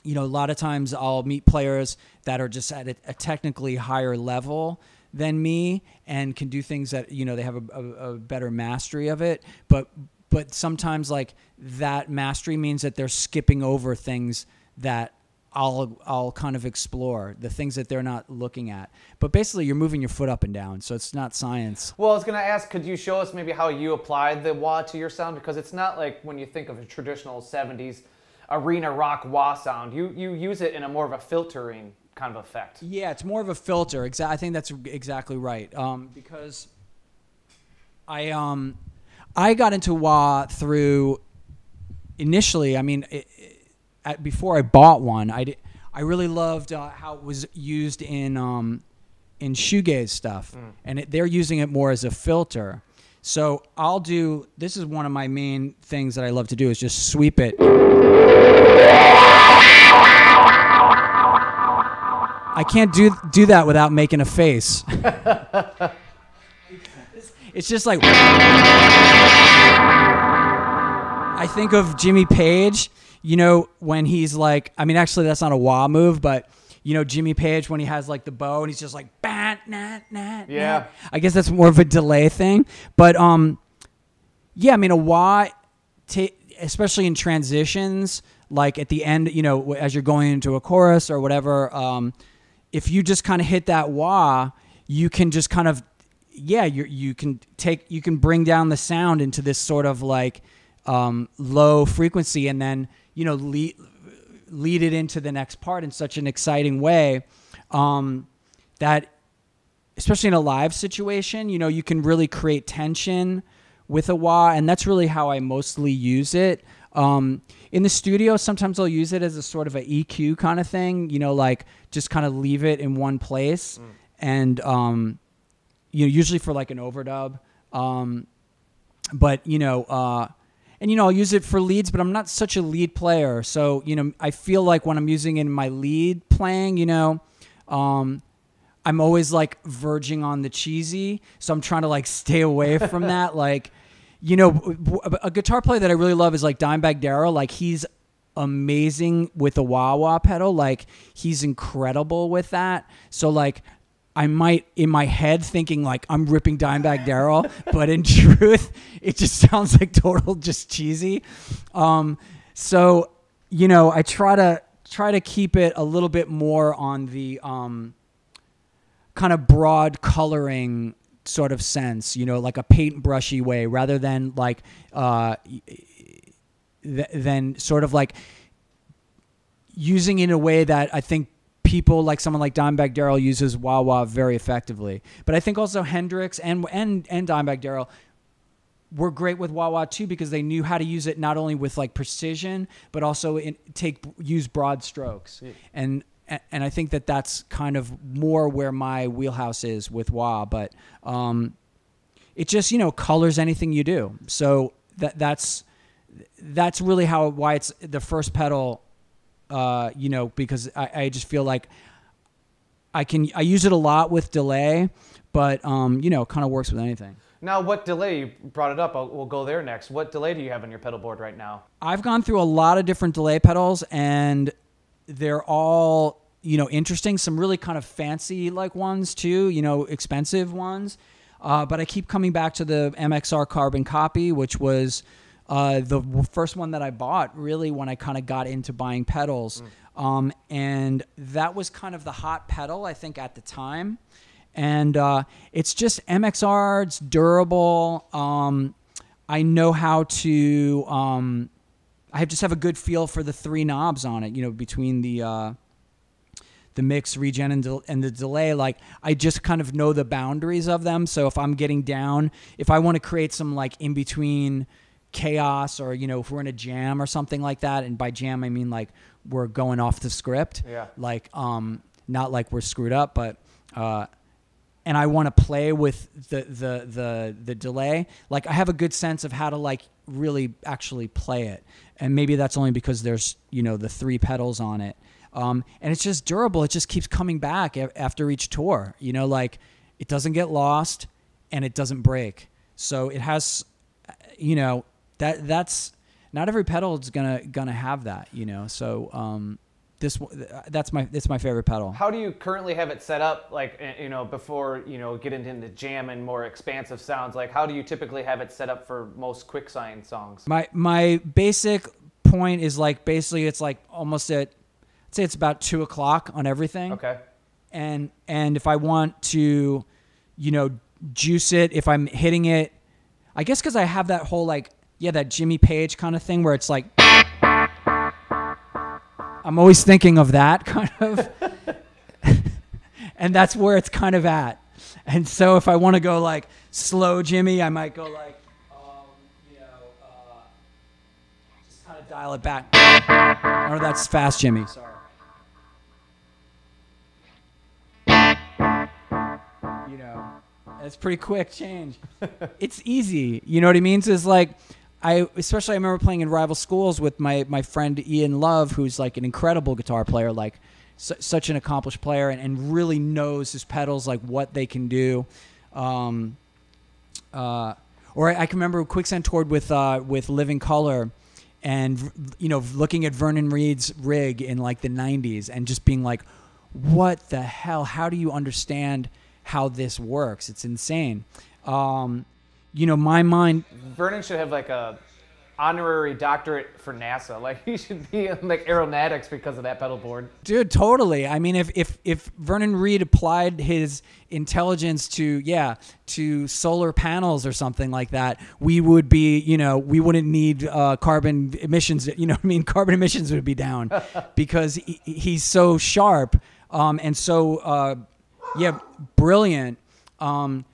you know, a lot of times I'll meet players that are just at a, a technically higher level than me and can do things that you know they have a, a, a better mastery of it, but but sometimes like that mastery means that they're skipping over things that I'll I'll kind of explore the things that they're not looking at. But basically, you're moving your foot up and down, so it's not science. Well, I was gonna ask, could you show us maybe how you applied the wah to your sound? Because it's not like when you think of a traditional '70s arena rock wah sound. You you use it in a more of a filtering kind of effect. Yeah, it's more of a filter. Exa- I think that's exactly right. Um, because I um I got into wah through initially. I mean, it, it, at, before I bought one, I did, I really loved uh, how it was used in um in shoegaze stuff, and it, they're using it more as a filter. So I'll do. This is one of my main things that I love to do is just sweep it. I can't do do that without making a face. it's just like I think of Jimmy Page, you know, when he's like I mean actually that's not a wah move, but you know Jimmy Page when he has like the bow and he's just like bat nat nat. Yeah. I guess that's more of a delay thing, but um yeah, I mean a wah ta especially in transitions like at the end, you know, as you're going into a chorus or whatever um if you just kind of hit that wah, you can just kind of yeah, you you can take you can bring down the sound into this sort of like um, low frequency, and then you know lead lead it into the next part in such an exciting way um, that especially in a live situation, you know, you can really create tension with a wah, and that's really how I mostly use it. Um, in the studio, sometimes I'll use it as a sort of a EQ kind of thing, you know, like just kind of leave it in one place, and um, you know, usually for like an overdub. Um, but you know, uh, and you know, I'll use it for leads, but I'm not such a lead player, so you know, I feel like when I'm using it in my lead playing, you know, um, I'm always like verging on the cheesy, so I'm trying to like stay away from that. Like, you know, a guitar player that I really love is like Dimebag Darrell. Like, he's amazing with the wah wah pedal. Like, he's incredible with that. So like. I might in my head thinking like I'm ripping Dimebag Darrell, but in truth, it just sounds like total just cheesy. Um, so you know, I try to try to keep it a little bit more on the um, kind of broad coloring sort of sense, you know, like a paintbrushy way, rather than like uh, th- than sort of like using in a way that I think people like someone like Dimebag Darrell uses wah wah very effectively. But I think also Hendrix and and and Dimebag Darrell were great with wah wah too because they knew how to use it not only with like precision but also in, take use broad strokes. And and I think that that's kind of more where my wheelhouse is with wah but um it just you know colors anything you do. So that that's that's really how why it's the first pedal uh, you know, because I, I just feel like I can I use it a lot with delay, but um, you know, it kind of works with anything. Now, what delay? You brought it up. I'll, we'll go there next. What delay do you have on your pedal board right now? I've gone through a lot of different delay pedals, and they're all you know interesting. Some really kind of fancy like ones too. You know, expensive ones. Uh, but I keep coming back to the MXR Carbon Copy, which was uh, the first one that I bought really when I kind of got into buying pedals. Um, and that was kind of the hot pedal, I think, at the time. And uh, it's just MXR, it's durable. Um, I know how to, um, I just have a good feel for the three knobs on it, you know, between the. Uh, the mix regen and, del- and the delay like i just kind of know the boundaries of them so if i'm getting down if i want to create some like in between chaos or you know if we're in a jam or something like that and by jam i mean like we're going off the script Yeah. like um not like we're screwed up but uh and I want to play with the, the the the delay, like I have a good sense of how to like really actually play it. And maybe that's only because there's you know the three pedals on it, um, and it's just durable. It just keeps coming back a- after each tour. You know, like it doesn't get lost and it doesn't break. So it has, you know, that that's not every pedal is gonna gonna have that. You know, so um, this that's my that's my favorite pedal. How do you currently have it set up? Like, eh, you know, before you know, get into, jam and more expansive sounds. Like, how do you typically have it set up for most Quicksand songs? My my basic point is like basically it's like almost at say it's about two o'clock on everything. Okay. And and if I want to, you know, juice it, if I'm hitting it, I guess because I have that whole like yeah that Jimmy Page kind of thing where it's like. I'm always thinking of that kind of. and that's where it's kind of at. And so if I want to go like slow Jimmy, I might go like, um, you know, uh, just kind of dial it back. Or that's fast Jimmy. Sorry. You know, it's pretty quick change. it's easy. You know what I mean? So it's like, I especially I remember playing in rival schools with my my friend Ian Love, who's like an incredible guitar player, like su- such an accomplished player, and, and really knows his pedals, like what they can do. Um, uh, or I, I can remember Quicksand toured with uh, with Living Colour, and you know looking at Vernon Reid's rig in like the '90s, and just being like, "What the hell? How do you understand how this works? It's insane." Um, you know, my mind. Vernon should have like a honorary doctorate for NASA. Like he should be in like aeronautics because of that pedal board. Dude, totally. I mean, if if if Vernon Reid applied his intelligence to yeah to solar panels or something like that, we would be you know we wouldn't need uh, carbon emissions. You know, what I mean, carbon emissions would be down because he, he's so sharp um, and so uh, yeah brilliant. Um,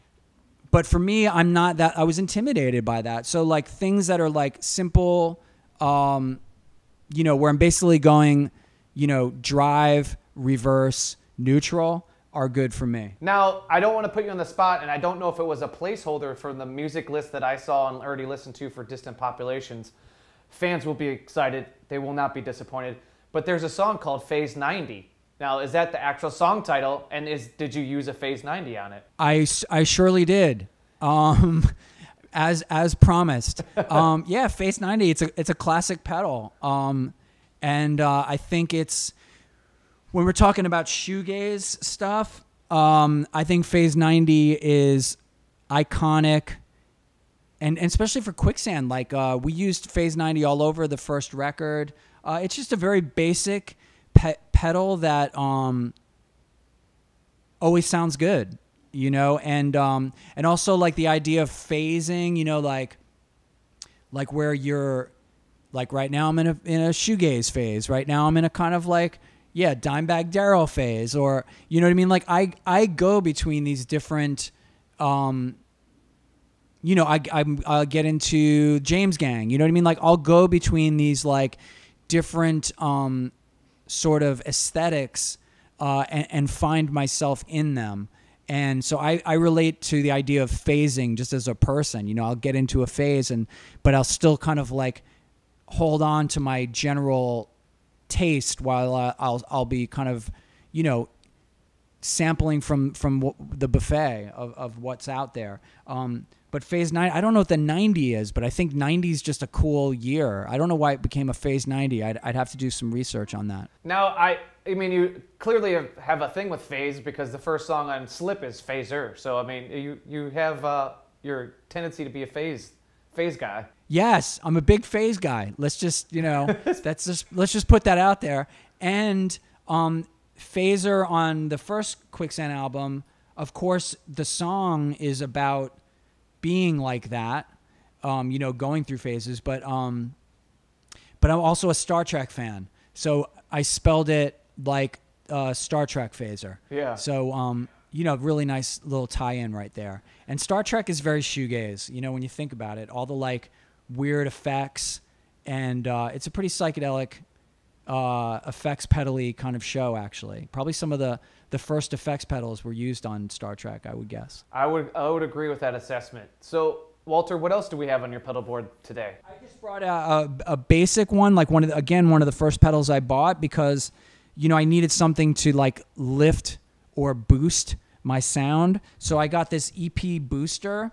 but for me i'm not that i was intimidated by that so like things that are like simple um you know where i'm basically going you know drive reverse neutral are good for me Now, I don't want to put you on the spot, and I don't know if it was a placeholder for the music list that I saw and already listened to for Distant Populations. Fans will be excited. They will not be disappointed. But there's a song called Phase 90. Now, is that the actual song title? And is did you use a Phase 90 on it? I, I surely did um as as promised um yeah Phase 90 it's a it's a classic pedal um and uh i think it's when we're talking about shoegaze stuff, um, I think Phase 90 is iconic. And, and especially for quicksand, like uh, we used Phase 90 all over the first record. Uh, it's just a very basic pe- pedal that um, always sounds good, you know, and um, and also like the idea of phasing, you know, like like where you're like right now I'm in a in a shoegaze phase. Right now I'm in a kind of like yeah, Dimebag Darrell phase or you know what I mean? Like I I go between these different um you know, I I'm, I'll get into James Gang. You know what I mean? Like I'll go between these like different um sort of aesthetics uh, and, and find myself in them. And so I, I relate to the idea of phasing just as a person. You know, I'll get into a phase and but I'll still kind of like hold on to my general taste while uh, I'll I'll be kind of, you know, sampling from from the buffet of, of what's out there. Um, but phase nine, I don't know what the 90 is, but I think 90 is just a cool year. I don't know why it became a phase 90. I'd, I'd have to do some research on that. Now, I I mean, you clearly have a thing with phase because the first song on Slip is Phaser. So I mean, you you have uh, your tendency to be a phase phase guy. Yes, I'm a big phase guy. Let's just, you know, that's just let's just put that out there. And um Phaser on the first Quicksand album, of course, the song is about being like that, um, you know, going through phases, but um but I'm also a Star Trek fan. So I spelled it like uh, Star Trek phaser. Yeah. So um, you know, really nice little tie-in right there. And Star Trek is very shoegaze. You know, when you think about it, all the like weird effects, and uh, it's a pretty psychedelic uh, effects pedally kind of show. Actually, probably some of the the first effects pedals were used on Star Trek. I would guess. I would I would agree with that assessment. So Walter, what else do we have on your pedal board today? I just brought out a, a basic one, like one of the, again one of the first pedals I bought because you know I needed something to like lift or boost my sound. So I got this EP booster,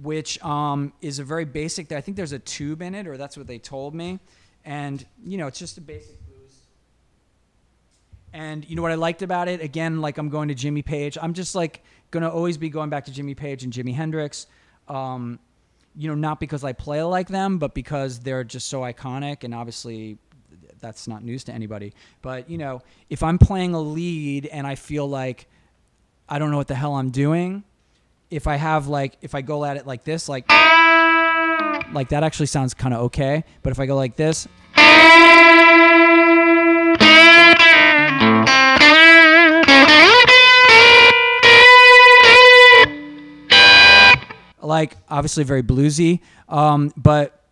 which um, is a very basic. I think there's a tube in it, or that's what they told me, and you know it's just a basic. And you know what I liked about it? Again, like I'm going to Jimmy Page. I'm just like gonna always be going back to Jimmy Page and Jimi Hendrix. Um, you know, not because I play like them, but because they're just so iconic, and obviously that's not news to anybody. But you know, if I'm playing a lead and I feel like I don't know what the hell I'm doing, if I have like if I go at it like this, like like that actually sounds kind of okay. But if I go like this, like obviously very bluesy, um, but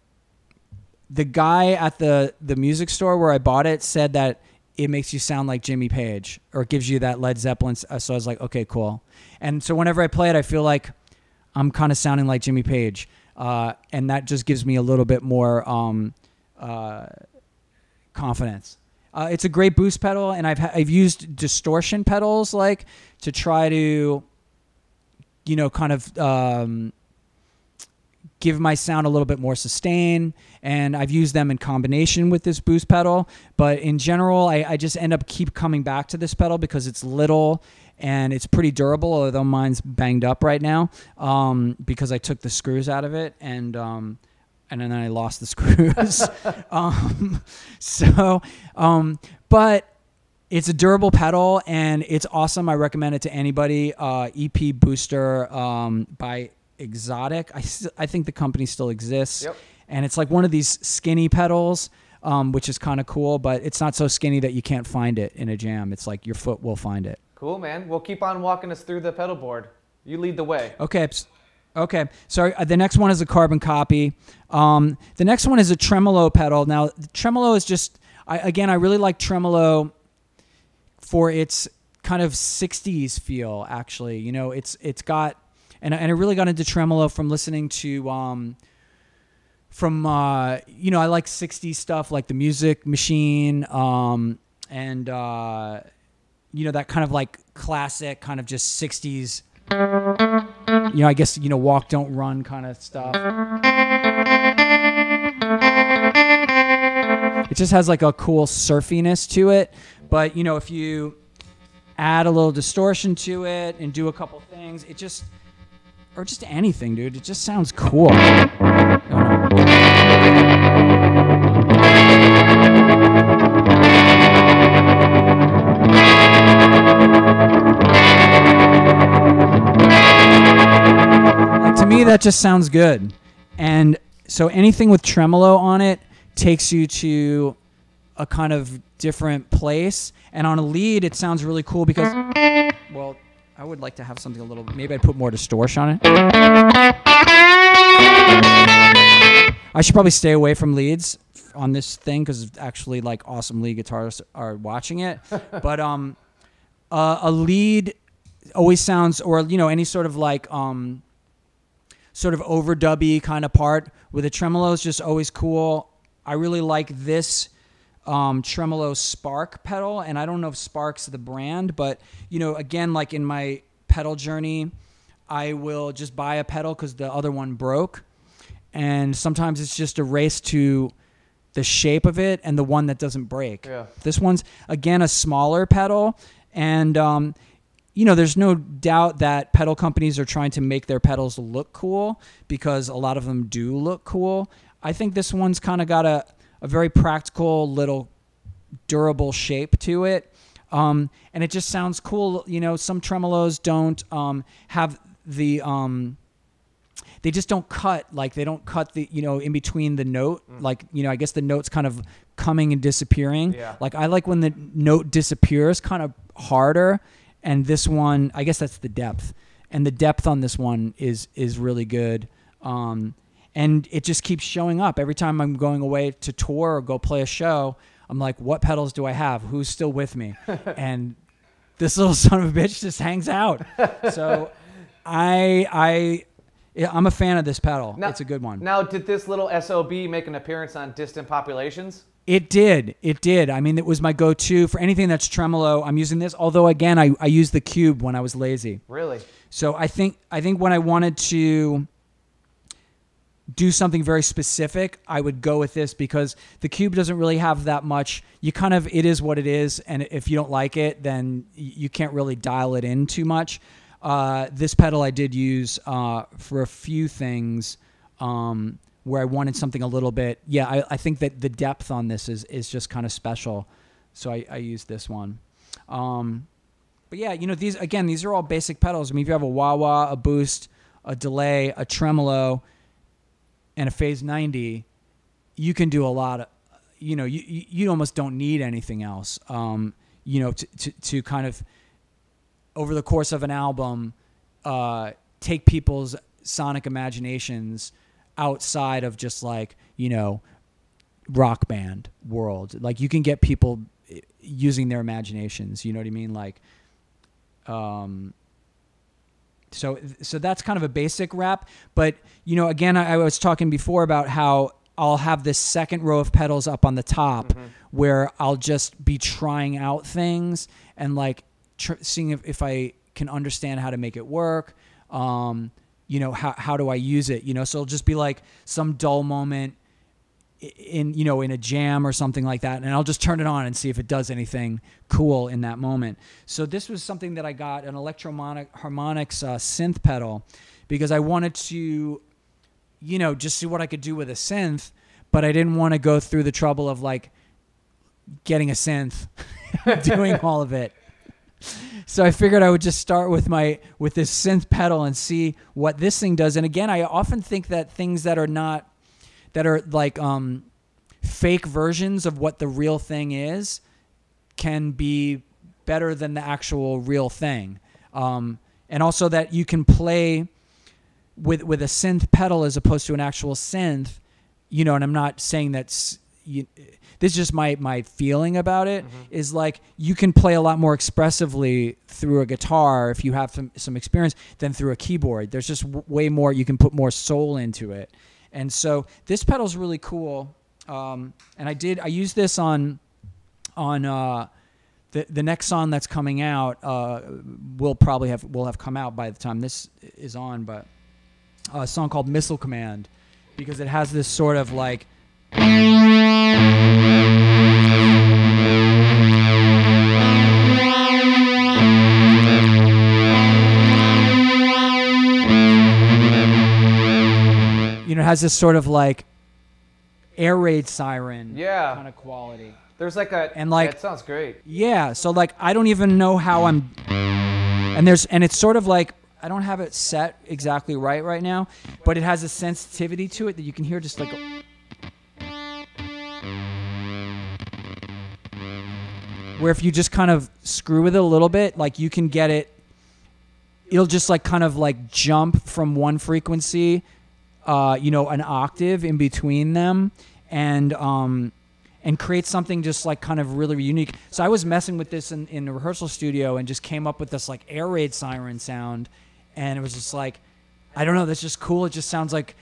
the guy at the the music store where I bought it said that it makes you sound like Jimmy Page or gives you that Led Zeppelin. So I was like, okay, cool. And so whenever I play it, I feel like I'm kind of sounding like Jimmy Page, uh, and that just gives me a little bit more um, uh, confidence. Uh, it's a great boost pedal, and I've I've used distortion pedals like to try to, you know, kind of um, give my sound a little bit more sustain and i've used them in combination with this boost pedal but in general I, I just end up keep coming back to this pedal because it's little and it's pretty durable although mine's banged up right now um, because i took the screws out of it and um, and then i lost the screws um, so um, but it's a durable pedal and it's awesome. I recommend it to anybody. Uh, EP Booster um, by Xotic. I, I think the company still exists. Yep. And it's like one of these skinny pedals, um, which is kind of cool, but it's not so skinny that you can't find it in a jam. It's like your foot will find it. Cool, man. We'll keep on walking us through the pedal board. You lead the way. Okay. Okay. Sorry. uh, The next one is a carbon copy. Um, the next one is a tremolo pedal. Now, tremolo is just, I, again, I really like tremolo for its kind of 60s feel, actually. You know, it's it's got, and, I- and I really got into tremolo from listening to, um, from, uh, you know, I like 60s stuff like the Music Machine um, and, uh, you know, that kind of like classic, kind of just 60s you know, I guess you know, walk, don't run kind of stuff. It just has like a cool surfiness to it, but you know, if you add a little distortion to it and do a couple things, it just or just anything, dude, it just sounds cool. Oh, no. Like to me, that just sounds good. And so anything with tremolo on it takes you to a kind of different place. And on a lead, it sounds really cool because, well, I would like to have something a little. Maybe I'd put more distortion on it. I should probably stay away from leads on this thing because actually, like, awesome lead guitarists are watching it. but um, uh, a lead always sounds, or you know, any sort of like um, sort of overdubby kind of part with a tremolo is just always cool. I really like this um, tremolo Spark pedal, and I don't know if Spark's the brand, but you know, again, like in my pedal journey, I will just buy a pedal because the other one broke, and sometimes it's just a race to the shape of it and the one that doesn't break. Yeah. This one's again a smaller pedal, and um, you know, there's no doubt that pedal companies are trying to make their pedals look cool because a lot of them do look cool. I think this one's kind of got a, a very practical little durable shape to it. Um, and it just sounds cool. You know, some tremolos don't um, have the um, they just don't cut like they don't cut the you know in between the note like you know i guess the note's kind of coming and disappearing Yeah. like i like when the note disappears kind of harder and this one i guess that's the depth and the depth on this one is is really good um and it just keeps showing up every time i'm going away to tour or go play a show i'm like what pedals do i have who's still with me and this little son of a bitch just hangs out so i i yeah, I'm a fan of this pedal. Now- it's a good one. Now, did this little SOB make an appearance on Distant Populations? It did. It did. I mean, it was my go-to for anything that's tremolo. I'm using this. Although, again, I, I used the cube when I was lazy. Really? So I think I think when I wanted to do something very specific, I would go with this because the cube doesn't really have that much. You kind of it is what it is, and if you don't like it, then you can't really dial it in too much. Uh, this pedal I did use uh, for a few things. Um, where I wanted something a little bit. Yeah, I, I think that the depth on this is is just kind of special, so I, I used this one. Um, but yeah, you know these again. These are all basic pedals. I mean, if you have a wah wah, a boost, a delay, a tremolo, and a phase ninety, you can do a lot of. You know, you you, you almost don't need anything else. Um, you know, to, to to kind of over the course of an album, uh, take people's sonic imaginations outside of just like you know rock band world like you can get people eh, using their imaginations you know what i mean like um so so that's kind of a basic wrap. but you know again i, I was talking before about how i'll have this second row of pedals up on the top where i'll just be trying out things and like tr- seeing if, if i can understand how to make it work um you know how, how do i use it you know so it'll just be like some dull moment in you know in a jam or something like that and i'll just turn it on and see if it does anything cool in that moment so this was something that i got an electromonic harmonics uh, synth pedal because i wanted to you know just see what i could do with a synth but i didn't want to go through the trouble of like getting a synth doing all of it so I figured I would just start with my with this synth pedal and see what this thing does. And again, I often think that things that are not that are like um, fake versions of what the real thing is can be better than the actual real thing. Um, and also that you can play with with a synth pedal as opposed to an actual synth. You know, and I'm not saying that's you, this is just my my feeling about it is like you can play a lot more expressively through a guitar if you have some some experience than through a keyboard. There's just way more you can put more soul into it, and so this pedal's really cool. Um, and I did I used this on on uh, the the next song that's coming out. Uh, will probably have will have come out by the time this is on, but a song called Missile Command because it has this sort of like it has this sort of like air raid siren Yeah. kind of quality. There's like a And, like- it sounds great. Yeah, so like I don't even know how I'm and there's and it's sort of like I don't have it set exactly right right now, but it has a sensitivity to it that you can hear just like where if you just kind of screw with it a little bit, like you can get it it'll just like kind of like jump from one frequency uh, you know, an octave in between them and um and create something just like kind of really unique. So I was messing with this in, in the rehearsal studio and just came up with this like air raid siren sound and it was just like I don't know, that's just cool. It just sounds like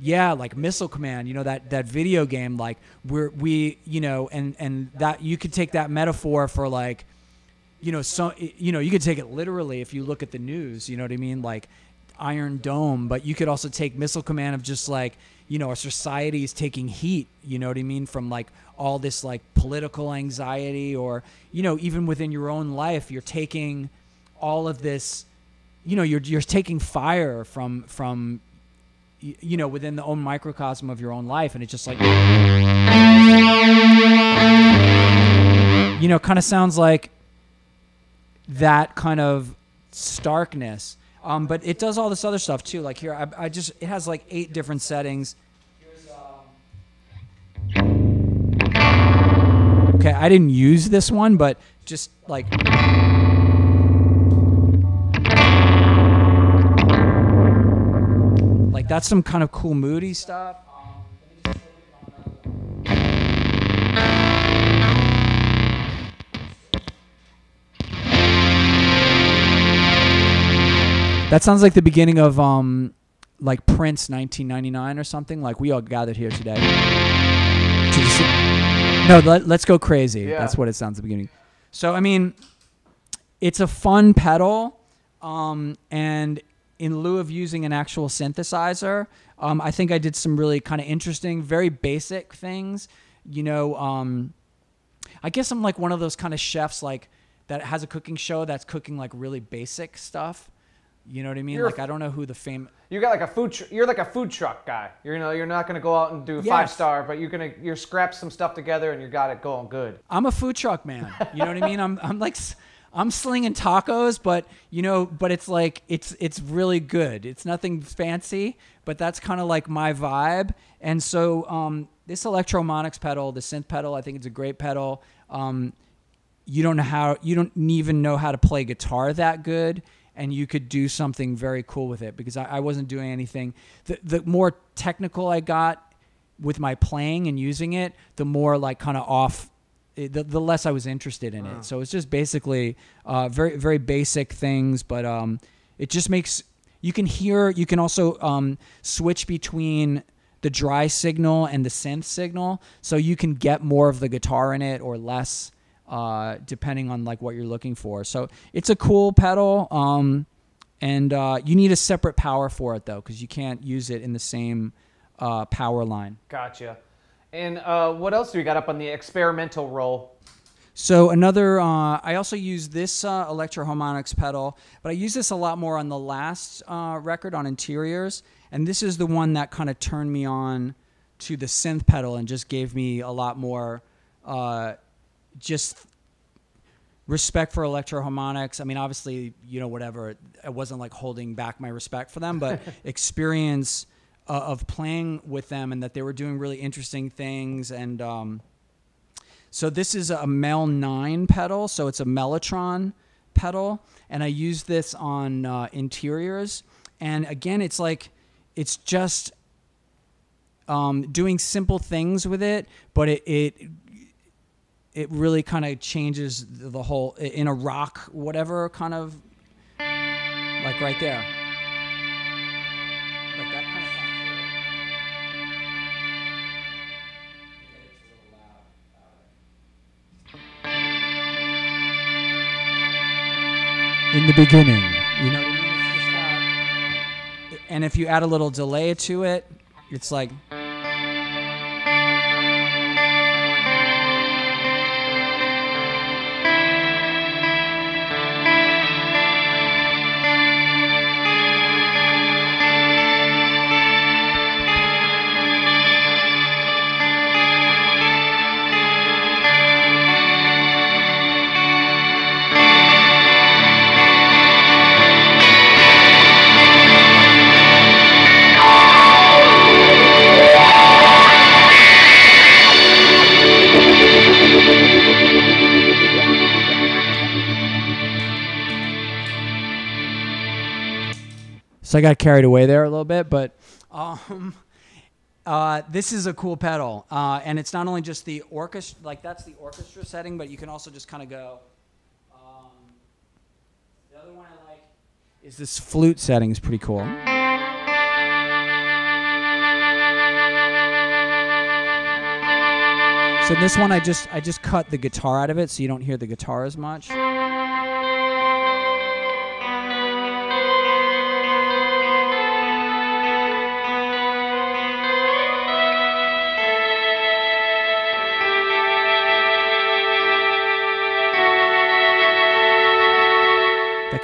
yeah, like Missile Command, you know that that video game like we're we, you know, and and that you could take that metaphor for like you know, so you know, you could take it literally if you look at the news. You know what I mean? Like Iron Dome, but you could also take Missile Command of just like you know, our society is taking heat. You know what I mean? From like all this like political anxiety, or you know, even within your own life, you're taking all of this. You know, you're you're taking fire from from you know within the own microcosm of your own life, and it's just like you know, kind of sounds like that kind of starkness. Um, but it does all this other stuff too. Like here, I, I just it has like eight different settings. Okay, I didn't use this one, but just like like that's some kind of cool moody stuff. That sounds like the beginning of um, like Prince 1999 or something. Like we all gathered here today. No, let, let's go crazy. Yeah. That's what it sounds at the beginning. So I mean, it's a fun pedal, um, and in lieu of using an actual synthesizer, um, I think I did some really kind of interesting, very basic things. You know, um, I guess I'm like one of those kind of chefs like that has a cooking show that's cooking like really basic stuff You know what I mean? You're like I don't know who the fame. You got like a food. Tr- you're like a food truck guy. You're, you know, you're not gonna go out and do Yes. five star, but you're gonna you're scrap some stuff together and you got it going good. I'm a food truck man. You know what I mean? I'm I'm like I'm slinging tacos, but you know, but it's like it's it's really good. It's nothing fancy, but that's kind of like my vibe. And so um, this Electro-Harmonix pedal, the synth pedal, I think it's a great pedal. Um, you don't know how you don't even know how to play guitar that good and you could do something very cool with it because I, I wasn't doing anything. The, the more technical i got with my playing and using it the more like kind of off eh, the, the less i was interested in it. So it's just basically uh, very very basic things but um, it just makes you can hear you can also um, switch between the dry signal and the synth signal so you can get more of the guitar in it or less uh, depending on like what you're looking for. So it's a cool pedal, um, and uh, you need a separate power for it though, because you can't use it in the same uh, power line. Gotcha. And uh, what else do we got up on the experimental roll? So another, uh, I also use this uh, Electro-Harmonix pedal, but I use this a lot more on the last uh, record on Interiors, and this is the one that kind of turned me on to the synth pedal and just gave me a lot more, uh, just respect for Electro-Harmonix. I mean, obviously, you know, whatever. I wasn't like holding back my respect for them, but experience uh, of playing with them and that they were doing really interesting things and. Um, so this is a Mel 9 pedal, so it's a Mellotron pedal, and I use this on uh, interiors. And again, it's like it's just um, doing simple things with it, but it it, it really kind of changes the whole in a rock whatever kind of like right there. Like that kind of in the beginning. You know what I mean? It's just got- and if you add a little delay to it, it's like. So I got carried away there a little bit, but um, uh, this is a cool pedal, uh, and it's not only just the orchestra, like that's the orchestra setting, but you can also just kind of go. Um, the other one I like is this flute setting is pretty cool. So this one I just I just cut the guitar out of it so you don't hear the guitar as much.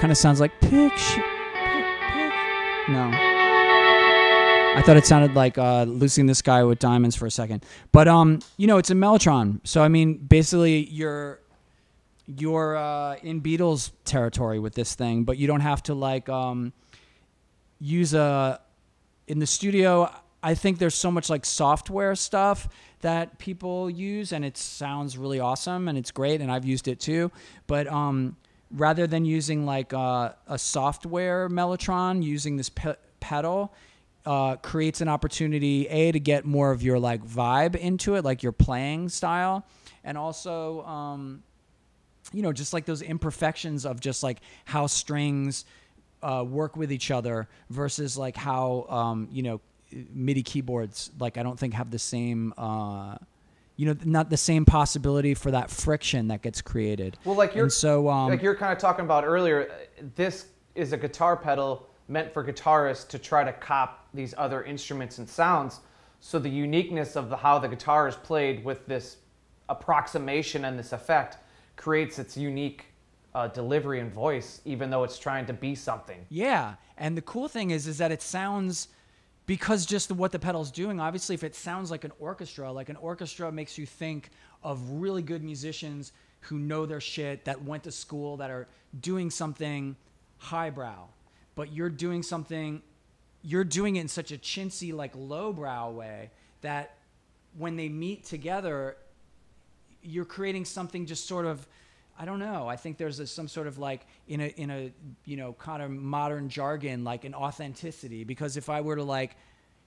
Kind of sounds like picture. No. I thought it sounded like uh, Lucy in the Sky with Diamonds for a second, but um, you know, it's a mellotron. So I mean, basically, you're you're uh, in Beatles territory with this thing, but you don't have to like um, use a in the studio. I think there's so much like software stuff that people use, and it sounds really awesome and it's great, and I've used it too. But um, rather than using like uh, a software mellotron, using this pe- pedal uh, creates an opportunity a to get more of your like vibe into it, like your playing style, and also. Um, you know, just like those imperfections of just like how strings uh, work with each other versus like how um, you know MIDI keyboards like I don't think have the same uh, you know not the same possibility for that friction that gets created. Well, like you're and so um, like you're kind of talking about earlier, this is a guitar pedal meant for guitarists to try to cop these other instruments and sounds. So the uniqueness of the, how the guitar is played with this approximation and this effect creates its unique uh, delivery and voice, even though it's trying to be something. Yeah, and the cool thing is, is that it sounds because just what the pedal's doing. Obviously, if it sounds like an orchestra, like an orchestra makes you think of really good musicians who know their shit, that went to school, that are doing something highbrow. But you're doing something, you're doing it in such a chintzy, like lowbrow way that when they meet together, you're creating something just sort of I don't know. I think there's a, some sort of like in a in a you know kind of modern jargon like an authenticity. Because if I were to like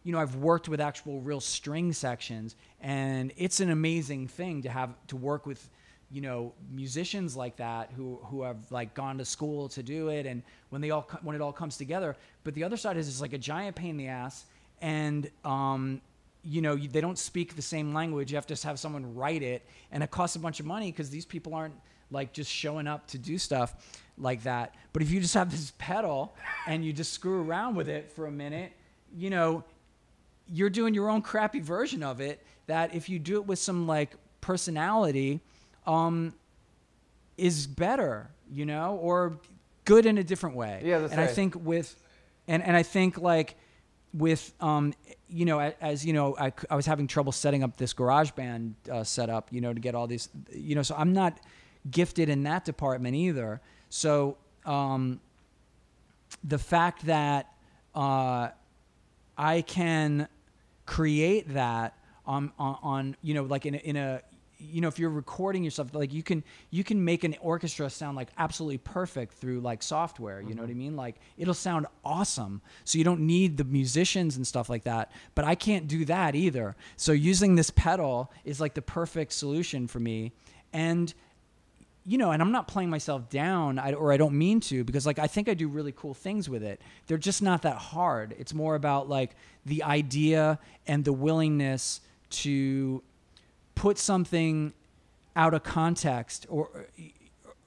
you know I've worked with actual real string sections and it's an amazing thing to have to work with you know musicians like that who who have like gone to school to do it and when they all when it all comes together. But the other side is it's like a giant pain in the ass and um you know they don't speak the same language. You have to have someone write it and it costs a bunch of money because these people aren't like just showing up to do stuff like that. But if you just have this pedal and you just screw around with it for a minute, you know, you're doing your own crappy version of it that if you do it with some like personality, um, is better, you know, or good in a different way. Yeah, that's and right. I think with, and, and I think like with, um, you know, as, as you know, I, I was having trouble setting up this GarageBand uh, setup, you know, to get all these, you know, so I'm not, gifted in that department either. So um, the fact that uh, I can create that on, on, on, you know like in a, in a you know if you're recording yourself like you can you can make an orchestra sound like absolutely perfect through like software you mm-hmm. know what i mean like it'll sound awesome so you don't need the musicians and stuff like that but i can't do that either so using this pedal is like the perfect solution for me and you know, and I'm not playing myself down, I, or I don't mean to, because like I think I do really cool things with it. They're just not that hard. It's more about like the idea and the willingness to put something out of context or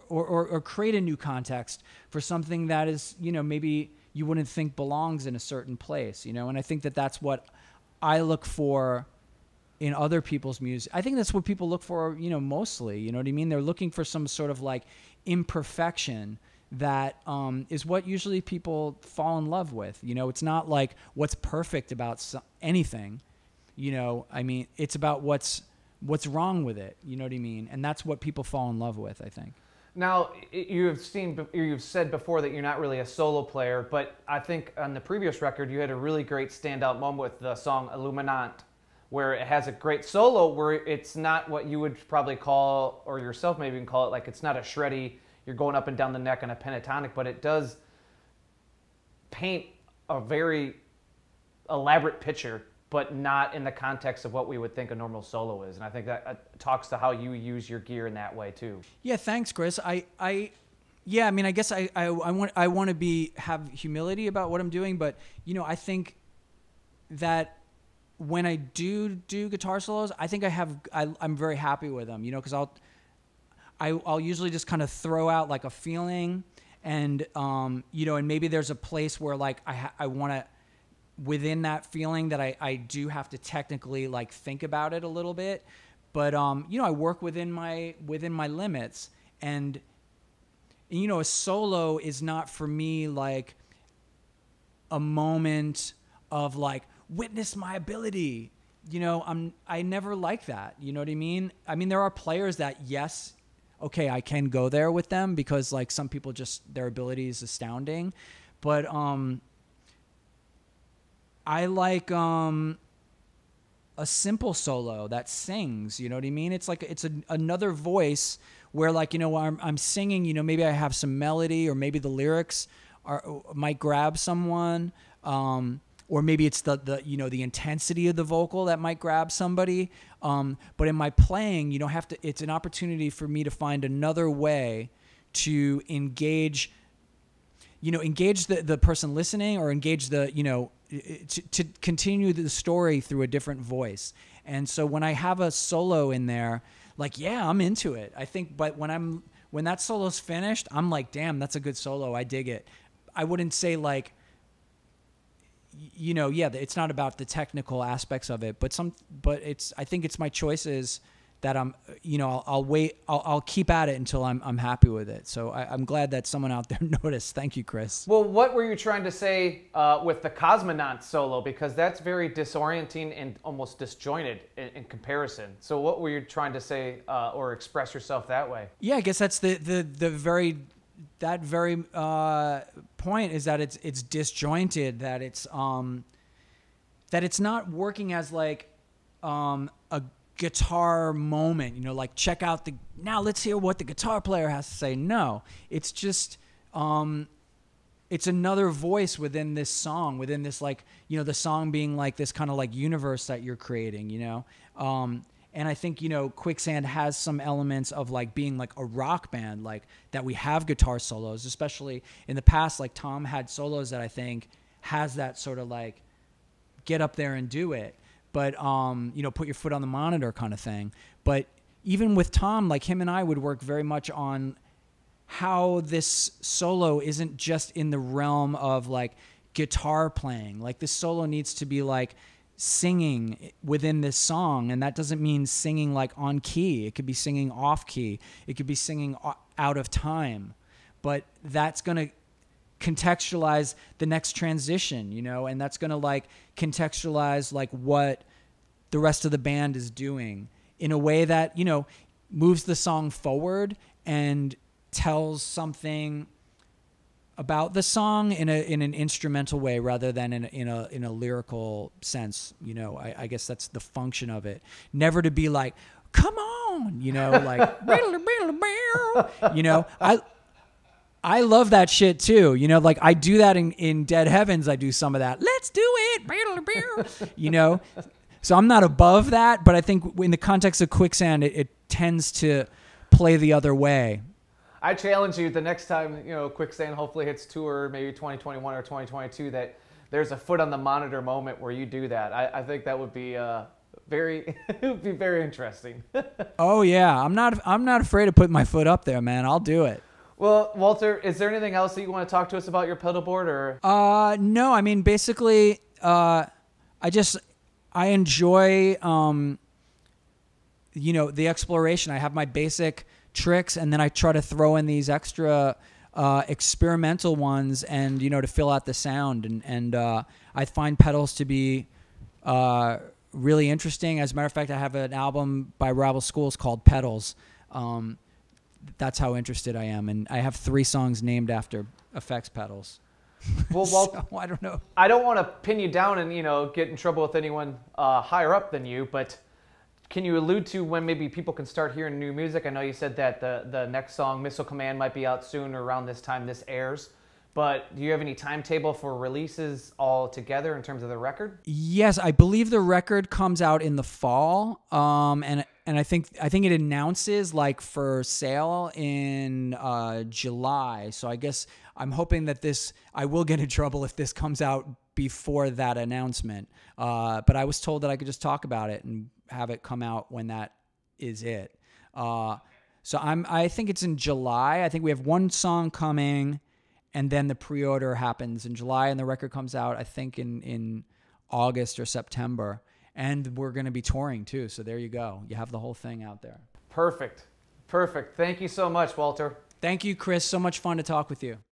or, or, or create a new context for something that is, you know, maybe you wouldn't think belongs in a certain place, you know. And I think that that's what I look for in other people's music. I think that's what people look for, you know, mostly. You know what I mean? They're looking for some sort of like imperfection that um, is what usually people fall in love with. You know, it's not like what's perfect about so- anything. You know, I mean, it's about what's what's wrong with it. You know what I mean? And that's what people fall in love with. I think. Now you've seen, you've said before that you're not really a solo player, but I think on the previous record you had a really great standout moment with the song Illuminant where it has a great solo where it's not what you would probably call or yourself maybe even call it like it's not a shreddy you're going up and down the neck on a pentatonic but it does paint a very elaborate picture but not in the context of what we would think a normal solo is. And i think that uh, talks to how you use your gear in that way too. Yeah thanks chris. I i yeah i mean i guess i i, I want i want to be have humility about what i'm doing but you know i think that when I do do guitar solos, I think I have I, am very happy with them. You know, because I'll I, will i will usually just kind of throw out like a feeling, and um, you know, and maybe there's a place where like I I want to within that feeling that I I do have to technically like think about it a little bit, but um, you know, I work within my within my limits, and you know, a solo is not for me like a moment of like witness my ability. You know, I'm I never like that. You know what I mean? I mean, there are players that yes, okay, I can go there with them because like some people just their ability is astounding, but um, I like um a simple solo that sings. You know what I mean? It's like it's a, another voice where like you know I'm I'm singing. You know, maybe I have some melody or maybe the lyrics are might grab someone. Um, or maybe it's the the you know the intensity of the vocal that might grab somebody. Um, but in my playing, you don't have to. It's an opportunity for me to find another way to engage. You know, engage the the person listening, or engage the you know to, to continue the story through a different voice. And so when I have a solo in there, like yeah, I'm into it. I think, but when I'm when that solo's finished, I'm like, damn, that's a good solo. I dig it. I wouldn't say like you know, yeah, it's not about the technical aspects of it, but some, but it's. I think it's my choices that I'm, you know, I'll, I'll wait, I'll, I'll keep at it until I'm, I'm happy with it. So I, I'm glad that someone out there noticed. Thank you, Chris. Well, what were you trying to say uh, with the Cosmonaut solo? Because that's very disorienting and almost disjointed in, in comparison. So, what were you trying to say uh, or express yourself that way? Yeah, I guess that's the the the very that very uh, point is that it's it's disjointed. That it's um that it's not working as like um a guitar moment, you know, like check out the now let's hear what the guitar player has to say. No, it's just um it's another voice within this song, within this like, you know, the song being like this kind of like universe that you're creating, you know. Um and I think, you know, Quicksand has some elements of like being like a rock band, like that we have guitar solos, especially in the past like Tom had solos that I think has that sort of like get up there and do it but um, you know, put your foot on the monitor kind of thing. But even with Tom, like him and I would work very much on how this solo isn't just in the realm of like guitar playing. Like this solo needs to be like singing within this song and that doesn't mean singing like on key. It could be singing off key. It could be singing out of time. But that's going to contextualize the next transition, you know, and that's going to like contextualize like what the rest of the band is doing in a way that, you know, moves the song forward and tells something about the song in a in an instrumental way rather than in a, in a in a lyrical sense. You know, I, I guess that's the function of it. Never to be like, come on, you know, like, you know, I I love that shit too. You know, like I do that in, in Dead Heavens. I do some of that. Let's do it. you know, so I'm not above that, but I think in the context of Quicksand, it, it tends to play the other way. I challenge you the next time you know Quicksand hopefully hits tour, maybe 2021 or 2022, that there's a foot on the monitor moment where you do that. I, I think that would be. Uh, very it would be very interesting. oh yeah, I'm not I'm not afraid to put my foot up there, man. I'll do it. Well, Walter, is there anything else that you want to talk to us about your pedal board, or? Uh, no. I mean, basically, uh, I just I enjoy, um, you know, the exploration. I have my basic tricks, and then I try to throw in these extra uh, experimental ones, and you know, to fill out the sound. And and uh, I find pedals to be uh, really interesting. As a matter of fact, I have an album by Rival Schools called Pedals. Um, that's how interested I am. And I have three songs named after effects pedals. Well, well, so, I don't know. I don't want to pin you down and you know get in trouble with anyone uh, higher up than you, but can you allude to when maybe people can start hearing new music? I know you said that the the next song, Missile Command, might be out soon or around this time this airs. But do you have any timetable for releases all together in terms of the record? Yes, I believe the record comes out in the fall, um, and and I think I think it announces like for sale in uh, July. So I guess I'm hoping that this I will get in trouble if this comes out before that announcement. Uh, but I was told that I could just talk about it and have it come out when that is it. Uh, so I'm I think it's in July. I think we have one song coming and then the pre-order happens in July, and the record comes out I think in in August or September, and we're going to be touring too. So there you go, you have the whole thing out there. Perfect, perfect. Thank you so much, Walter. Thank you, Chris. So much fun to talk with you.